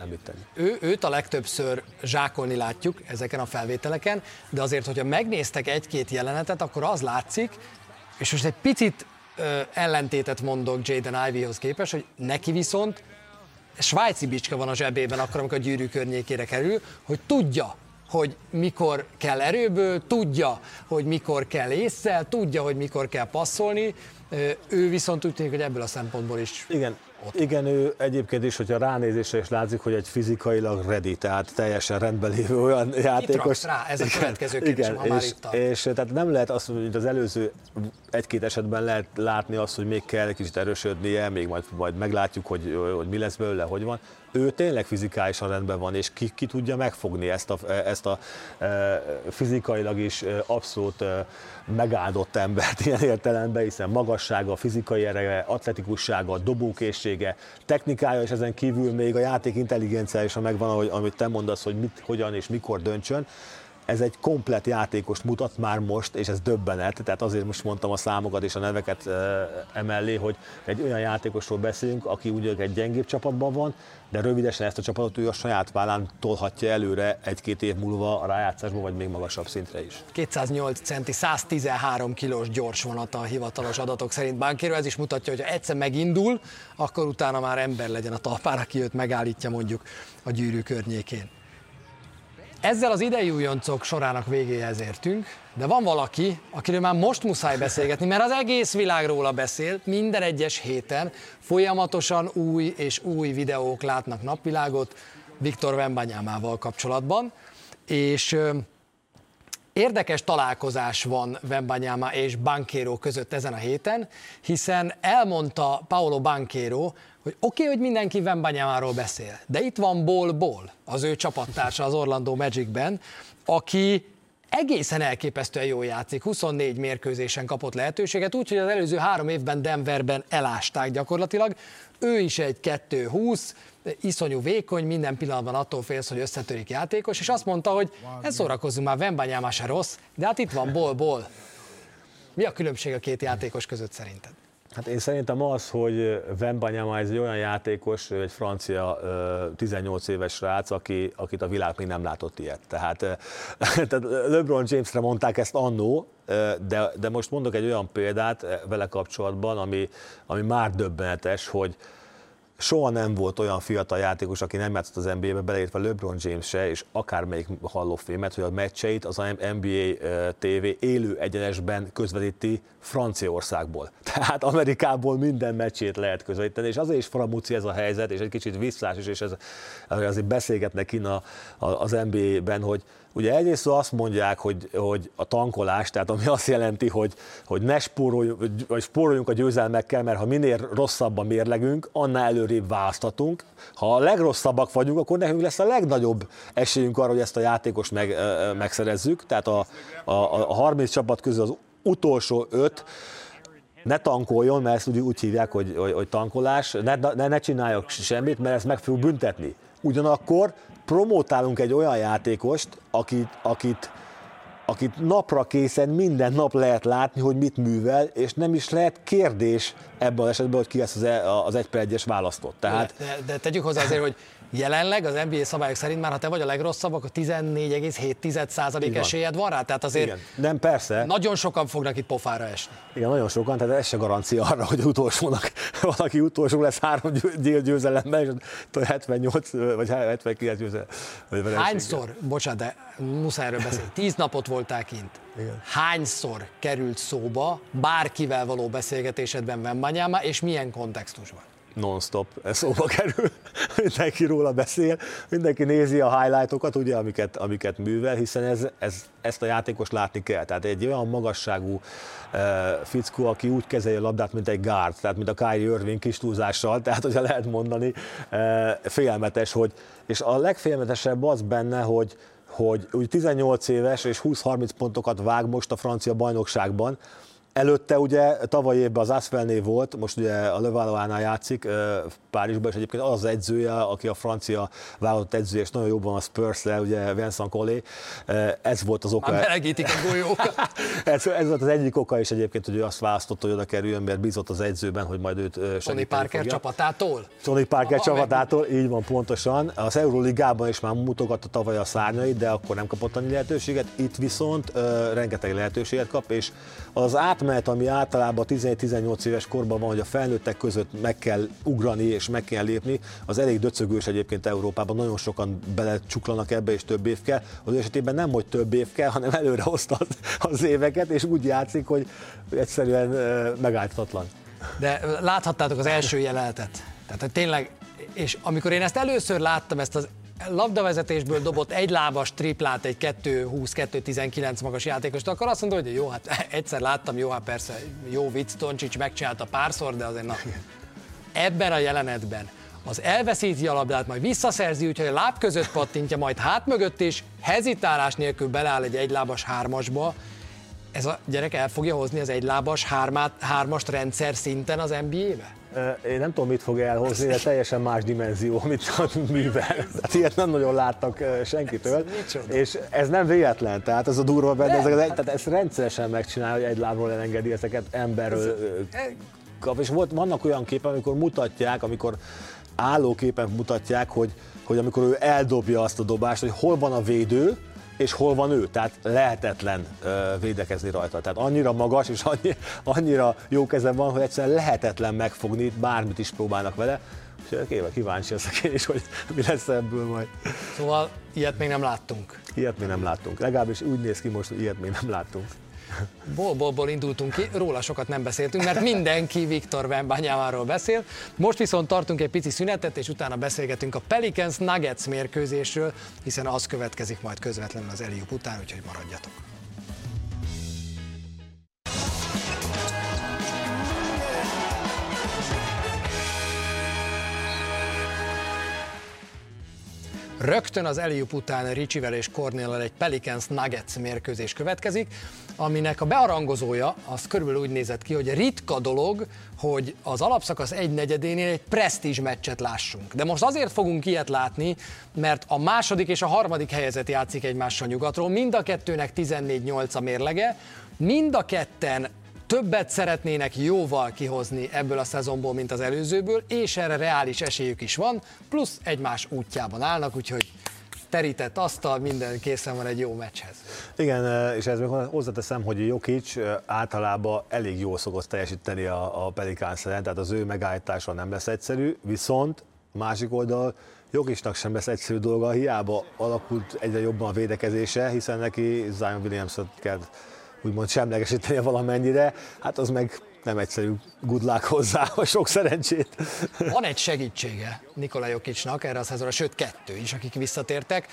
Speaker 2: említeni.
Speaker 1: Ő, őt a legtöbbször zsákolni látjuk ezeken a felvételeken, de azért, hogyha megnéztek egy-két jelenetet, akkor az látszik, és most egy picit ö, ellentétet mondok Jaden Iveyhoz képest, hogy neki viszont svájci bicska van a zsebében akkor, amikor a gyűrű környékére kerül, hogy tudja, hogy mikor kell erőből, tudja, hogy mikor kell észszel, tudja, hogy mikor kell passzolni, ő viszont úgy tűnik, hogy ebből a szempontból is
Speaker 2: Igen, ott. Igen, ő egyébként is, hogyha ránézésre is látszik, hogy egy fizikailag ready, tehát teljesen rendben lévő olyan játékos.
Speaker 1: rá, ez a következő kérdésem, igen,
Speaker 2: ha és, már itt és, tehát nem lehet azt, hogy az előző egy-két esetben lehet látni azt, hogy még kell egy kicsit erősödnie, még majd, majd meglátjuk, hogy, hogy mi lesz belőle, hogy van ő tényleg fizikálisan rendben van, és ki, ki tudja megfogni ezt a, ezt a e, fizikailag is e, abszolút e, megáldott embert ilyen értelemben, hiszen magassága, fizikai ereje, atletikussága, dobókészsége, technikája, és ezen kívül még a játék intelligencia is megvan, ahogy, amit te mondasz, hogy mit, hogyan és mikor döntsön ez egy komplet játékost mutat már most, és ez döbbenet, tehát azért most mondtam a számokat és a neveket emellé, hogy egy olyan játékosról beszélünk, aki ugye egy gyengébb csapatban van, de rövidesen ezt a csapatot ő a saját vállán tolhatja előre egy-két év múlva a rájátszásba, vagy még magasabb szintre is.
Speaker 1: 208 centi, 113 kilós gyors vonata a hivatalos adatok szerint Bánkérő, ez is mutatja, hogy ha egyszer megindul, akkor utána már ember legyen a talpára, aki őt megállítja mondjuk a gyűrű környékén. Ezzel az idei újoncok sorának végéhez értünk, de van valaki, akiről már most muszáj beszélgetni, mert az egész világ róla beszél, minden egyes héten folyamatosan új és új videók látnak napvilágot Viktor Vembanyámával kapcsolatban, és Érdekes találkozás van Vembanyama és Bankero között ezen a héten, hiszen elmondta Paolo Bankero, hogy oké, okay, hogy mindenki Vembanyámáról beszél, de itt van Bol Bol, az ő csapattársa az Orlando Magicben, aki egészen elképesztően jól játszik, 24 mérkőzésen kapott lehetőséget, úgyhogy az előző három évben Denverben elásták gyakorlatilag. Ő is egy 2-20, iszonyú vékony, minden pillanatban attól félsz, hogy összetörik játékos, és azt mondta, hogy ez szórakozzunk már, Vembanyáma se rossz, de hát itt van Bol-Ból. Mi a különbség a két játékos között szerinted?
Speaker 2: Hát én szerintem az, hogy Vembanyama ez egy olyan játékos, egy francia 18 éves srác, aki, akit a világ még nem látott ilyet. Tehát, tehát LeBron Jamesre mondták ezt annó, de, de most mondok egy olyan példát vele kapcsolatban, ami, ami már döbbenetes, hogy, soha nem volt olyan fiatal játékos, aki nem játszott az NBA-be, beleértve LeBron James se, és akármelyik Hall of Fame-et, hogy a meccseit az NBA TV élő egyenesben közvetíti Franciaországból. Tehát Amerikából minden meccsét lehet közvetíteni, és azért is framúci ez a helyzet, és egy kicsit visszás is, és ez, azért beszélgetnek innen az NBA-ben, hogy Ugye egyrészt azt mondják, hogy, hogy a tankolás, tehát ami azt jelenti, hogy, hogy ne spóroljunk, vagy spóroljunk a győzelmekkel, mert ha minél rosszabb a mérlegünk, annál előrébb választatunk. Ha a legrosszabbak vagyunk, akkor nekünk lesz a legnagyobb esélyünk arra, hogy ezt a játékost meg, megszerezzük. Tehát a, a, a 30 csapat közül az utolsó öt, ne tankoljon, mert ezt úgy, úgy hívják, hogy, hogy, hogy tankolás, ne, ne, ne csináljak semmit, mert ezt meg fogjuk büntetni. Ugyanakkor promotálunk egy olyan játékost, akit, akit akit napra készen minden nap lehet látni, hogy mit művel, és nem is lehet kérdés ebben az esetben, hogy ki lesz az, e, az egy per egyes választott.
Speaker 1: Tehát... De, de tegyük hozzá azért, hogy Jelenleg az NBA szabályok szerint már, ha te vagy a legrosszabb, akkor 14,7% esélyed van rá. Tehát azért
Speaker 2: Igen. Nem, persze.
Speaker 1: Nagyon sokan fognak itt pofára esni.
Speaker 2: Igen, nagyon sokan, tehát ez se garancia arra, hogy utolsónak valaki utolsó lesz három győzelemben, és 78 vagy 79 győzelem.
Speaker 1: Hányszor, bocsánat, de muszáj erről beszélni, tíz napot voltál kint. Igen. Hányszor került szóba bárkivel való beszélgetésedben Vembanyáma, és milyen kontextusban?
Speaker 2: Non-stop szóba kerül, mindenki róla beszél, mindenki nézi a highlightokat, ugye, amiket, amiket művel, hiszen ez, ez, ezt a játékos látni kell. Tehát egy olyan magasságú uh, fickó, aki úgy kezeli a labdát, mint egy guard, tehát mint a Kyrie Irving kis túlzással, tehát hogyha lehet mondani, uh, félmetes, hogy, és a legfélmetesebb az benne, hogy, hogy úgy 18 éves és 20-30 pontokat vág most a francia bajnokságban, Előtte ugye tavaly évben az Asfelné volt, most ugye a Levalloánál játszik Párizsban, és egyébként az az edzője, aki a francia válogatott edzője, és nagyon jobban a spurs ugye Vincent Collet. Ez volt az oka.
Speaker 1: Már melegítik a golyókat.
Speaker 2: ez, ez, volt az egyik oka is egyébként, hogy ő azt választotta, hogy oda kerüljön, mert bízott az edzőben, hogy majd őt segíteni
Speaker 1: Tony Parker fogja. csapatától?
Speaker 2: Tony Parker Aha, csapatától, így van pontosan. Az Euroligában is már mutogatta tavaly a szárnyait, de akkor nem kapott annyi lehetőséget. Itt viszont uh, rengeteg lehetőséget kap, és az átmenet, ami általában 17-18 éves korban van, hogy a felnőttek között meg kell ugrani és meg kell lépni, az elég döcögős egyébként Európában, nagyon sokan belecsuklanak ebbe, és több év kell. Az esetében nem, hogy több év kell, hanem előre hozta az, az éveket, és úgy játszik, hogy egyszerűen megálltatlan.
Speaker 1: De láthattátok az első jelenetet. Tehát tényleg, és amikor én ezt először láttam, ezt az labdavezetésből dobott egy lábas triplát egy 2-20-2-19 magas játékost, akkor azt mondta, hogy jó, hát egyszer láttam, jó, hát persze, jó vicc, Toncsics megcsinálta párszor, de azért na. Ebben a jelenetben az elveszíti a labdát, majd visszaszerzi, úgyhogy a láb között pattintja, majd hát mögött is, hezitálás nélkül beláll egy egylábas hármasba, ez a gyerek el fogja hozni az egylábas hármát, hármast rendszer szinten az NBA-be?
Speaker 2: Én nem tudom, mit fog elhozni, de teljesen más dimenzió, amit művel. Tehát ilyet nem nagyon láttak senkitől. Ez és ez nem véletlen, tehát ez a durva benne, ezek, tehát ezt rendszeresen megcsinálja, hogy egy lábról elengedi ezeket emberről kap. És volt, vannak olyan képek, amikor mutatják, amikor állóképen mutatják, hogy, hogy amikor ő eldobja azt a dobást, hogy hol van a védő, és hol van ő, tehát lehetetlen védekezni rajta. Tehát annyira magas és annyi, annyira jó keze van, hogy egyszerűen lehetetlen megfogni, bármit is próbálnak vele. És éve kíváncsi leszek én is, hogy mi lesz ebből majd.
Speaker 1: Szóval ilyet még nem láttunk.
Speaker 2: Ilyet még nem láttunk. Legalábbis úgy néz ki most, hogy ilyet még nem láttunk.
Speaker 1: Bolból indultunk ki, róla sokat nem beszéltünk, mert mindenki Viktor Wembanyámáról beszél. Most viszont tartunk egy pici szünetet, és utána beszélgetünk a Pelicans Nuggets mérkőzésről, hiszen az következik majd közvetlenül az Eliup után, úgyhogy maradjatok. Rögtön az Eliup után Ricsivel és Cornéllal egy Pelicans Nuggets mérkőzés következik, aminek a bearangozója az körülbelül úgy nézett ki, hogy ritka dolog, hogy az alapszakasz egy negyedénél egy presztízs meccset lássunk. De most azért fogunk ilyet látni, mert a második és a harmadik helyezett játszik egymással nyugatról, mind a kettőnek 14-8 a mérlege, mind a ketten többet szeretnének jóval kihozni ebből a szezonból, mint az előzőből, és erre reális esélyük is van, plusz egymás útjában állnak, úgyhogy terített asztal, minden készen van egy jó meccshez.
Speaker 2: Igen, és ez még hozzáteszem, hogy Jokic általában elég jól szokott teljesíteni a, a Pelicans tehát az ő megállítása nem lesz egyszerű, viszont másik oldal Jokisnak sem lesz egyszerű dolga, hiába alakult egyre jobban a védekezése, hiszen neki Zion Williamson kell úgymond semlegesíteni valamennyire, hát az meg nem egyszerű good luck hozzá, vagy sok szerencsét.
Speaker 1: Van egy segítsége Nikola Jokicsnak erre a szezonra, sőt kettő is, akik visszatértek.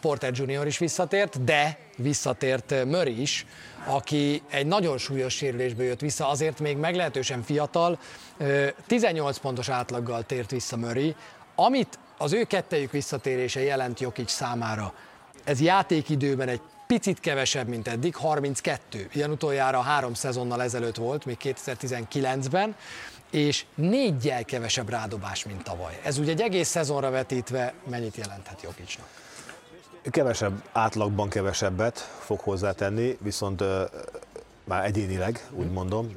Speaker 1: Porter Junior is visszatért, de visszatért Murray is, aki egy nagyon súlyos sérülésből jött vissza, azért még meglehetősen fiatal. 18 pontos átlaggal tért vissza Murray, amit az ő kettejük visszatérése jelent Jokic számára. Ez játékidőben egy picit kevesebb, mint eddig, 32. Ilyen utoljára három szezonnal ezelőtt volt, még 2019-ben, és négyel kevesebb rádobás, mint tavaly. Ez ugye egy egész szezonra vetítve mennyit jelenthet Jokicsnak?
Speaker 2: kevesebb, átlagban kevesebbet fog hozzátenni, viszont már egyénileg, úgy mondom,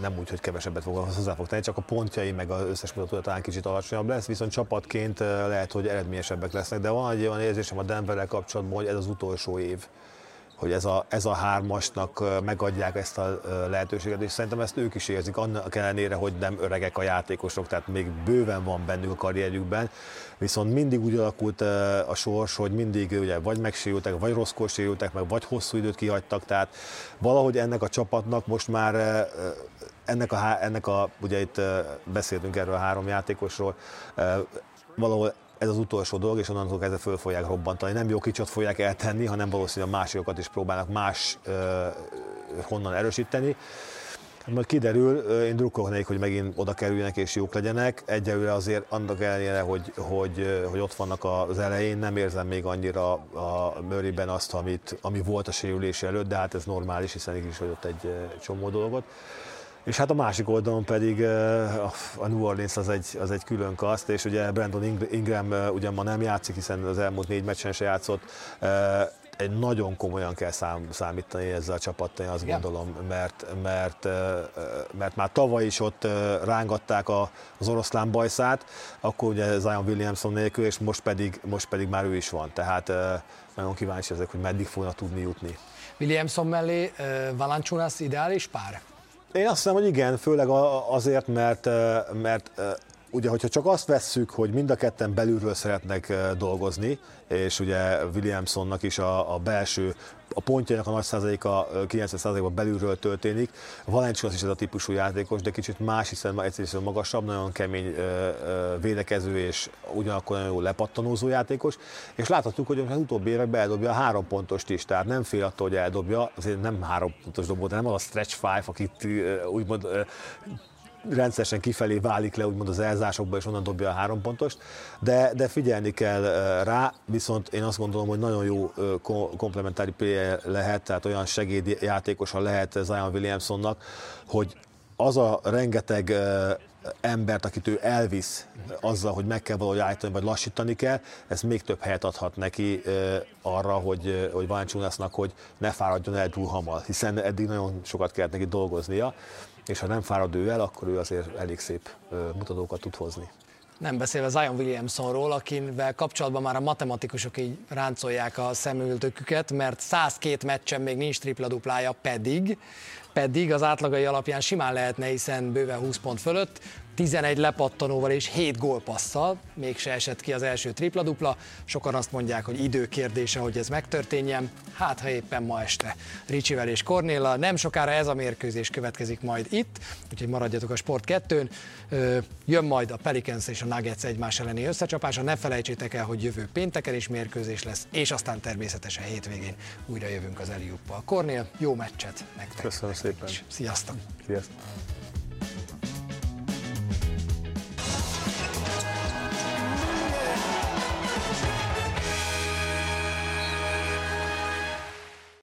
Speaker 2: nem úgy, hogy kevesebbet fog hozzá fog tenni, csak a pontjai meg az összes mutató talán kicsit alacsonyabb lesz, viszont csapatként lehet, hogy eredményesebbek lesznek, de van egy olyan érzésem a Denverrel kapcsolatban, hogy ez az utolsó év hogy ez a, ez a hármasnak megadják ezt a lehetőséget, és szerintem ezt ők is érzik, annak ellenére, hogy nem öregek a játékosok, tehát még bőven van bennük a karrierjükben, viszont mindig úgy alakult a sors, hogy mindig ugye vagy megsérültek, vagy rosszkor sérültek, meg vagy hosszú időt kihagytak, tehát valahogy ennek a csapatnak most már ennek a, ennek a ugye itt beszéltünk erről a három játékosról, valahol ez az utolsó dolog, és onnantól kezdve föl fogják robbantani. Nem jó kicsot fogják eltenni, hanem valószínűleg a másikat is próbálnak más uh, honnan erősíteni. Majd kiderül, én drukkolok nekik, hogy megint oda kerüljenek és jók legyenek. Egyelőre azért annak ellenére, hogy, hogy, hogy ott vannak az elején, nem érzem még annyira a Murrayben azt, amit, ami volt a sérülés előtt, de hát ez normális, hiszen is ott egy csomó dolgot. És hát a másik oldalon pedig a New Orleans az egy, az egy külön kaszt, és ugye Brandon Ingram ugyan ma nem játszik, hiszen az elmúlt négy meccsen se játszott, egy nagyon komolyan kell szám, számítani ezzel a csapattal, én azt yeah. gondolom, mert, mert, mert már tavaly is ott rángatták az oroszlán bajszát, akkor ugye Zion Williamson nélkül, és most pedig, most pedig már ő is van. Tehát nagyon kíváncsi ezek, hogy meddig fognak tudni jutni.
Speaker 1: Williamson mellé Valanciunas ideális pár?
Speaker 2: Én azt hiszem, hogy igen, főleg azért, mert, mert ugye, hogyha csak azt vesszük, hogy mind a ketten belülről szeretnek dolgozni, és ugye Williamsonnak is a, a belső, a pontjának a nagy százaléka 90%-ban belülről történik. Valenciunas is ez a típusú játékos, de kicsit más, hiszen egyszerűen magasabb, nagyon kemény védekező és ugyanakkor nagyon jó lepattanózó játékos, és láthatjuk, hogy az utóbbi években eldobja a három pontost is, tehát nem fél attól, hogy eldobja, azért nem három pontos dobó, de nem az a stretch five, akit úgymond rendszeresen kifelé válik le úgymond az elzásokba, és onnan dobja a három pontost, de, de figyelni kell rá, viszont én azt gondolom, hogy nagyon jó komplementári player lehet, tehát olyan segédjátékosa lehet Zion Williamsonnak, hogy az a rengeteg embert, akit ő elvisz azzal, hogy meg kell valahogy állítani, vagy lassítani kell, ez még több helyet adhat neki arra, hogy, hogy Valanciunasnak, hogy ne fáradjon el túl hamar, hiszen eddig nagyon sokat kellett neki dolgoznia és ha nem fárad ő el, akkor ő azért elég szép mutatókat tud hozni.
Speaker 1: Nem beszélve Zion Williamsonról, akivel kapcsolatban már a matematikusok így ráncolják a szemültöküket, mert 102 meccsen még nincs tripla-duplája, pedig pedig az átlagai alapján simán lehetne, hiszen bőven 20 pont fölött, 11 lepattanóval és 7 gólpasszal, mégse esett ki az első tripla-dupla. Sokan azt mondják, hogy idő kérdése, hogy ez megtörténjen. Hát, ha éppen ma este Ricsivel és Kornéla. Nem sokára ez a mérkőzés következik majd itt, úgyhogy maradjatok a Sport 2-n. Jön majd a Pelicans és a Nuggets egymás elleni összecsapása. Ne felejtsétek el, hogy jövő pénteken is mérkőzés lesz, és aztán természetesen hétvégén újra jövünk az Eliuppal. Kornél, jó meccset nektek!
Speaker 2: Köszönöm szépen!
Speaker 1: Sziasztok!
Speaker 2: Sziasztok!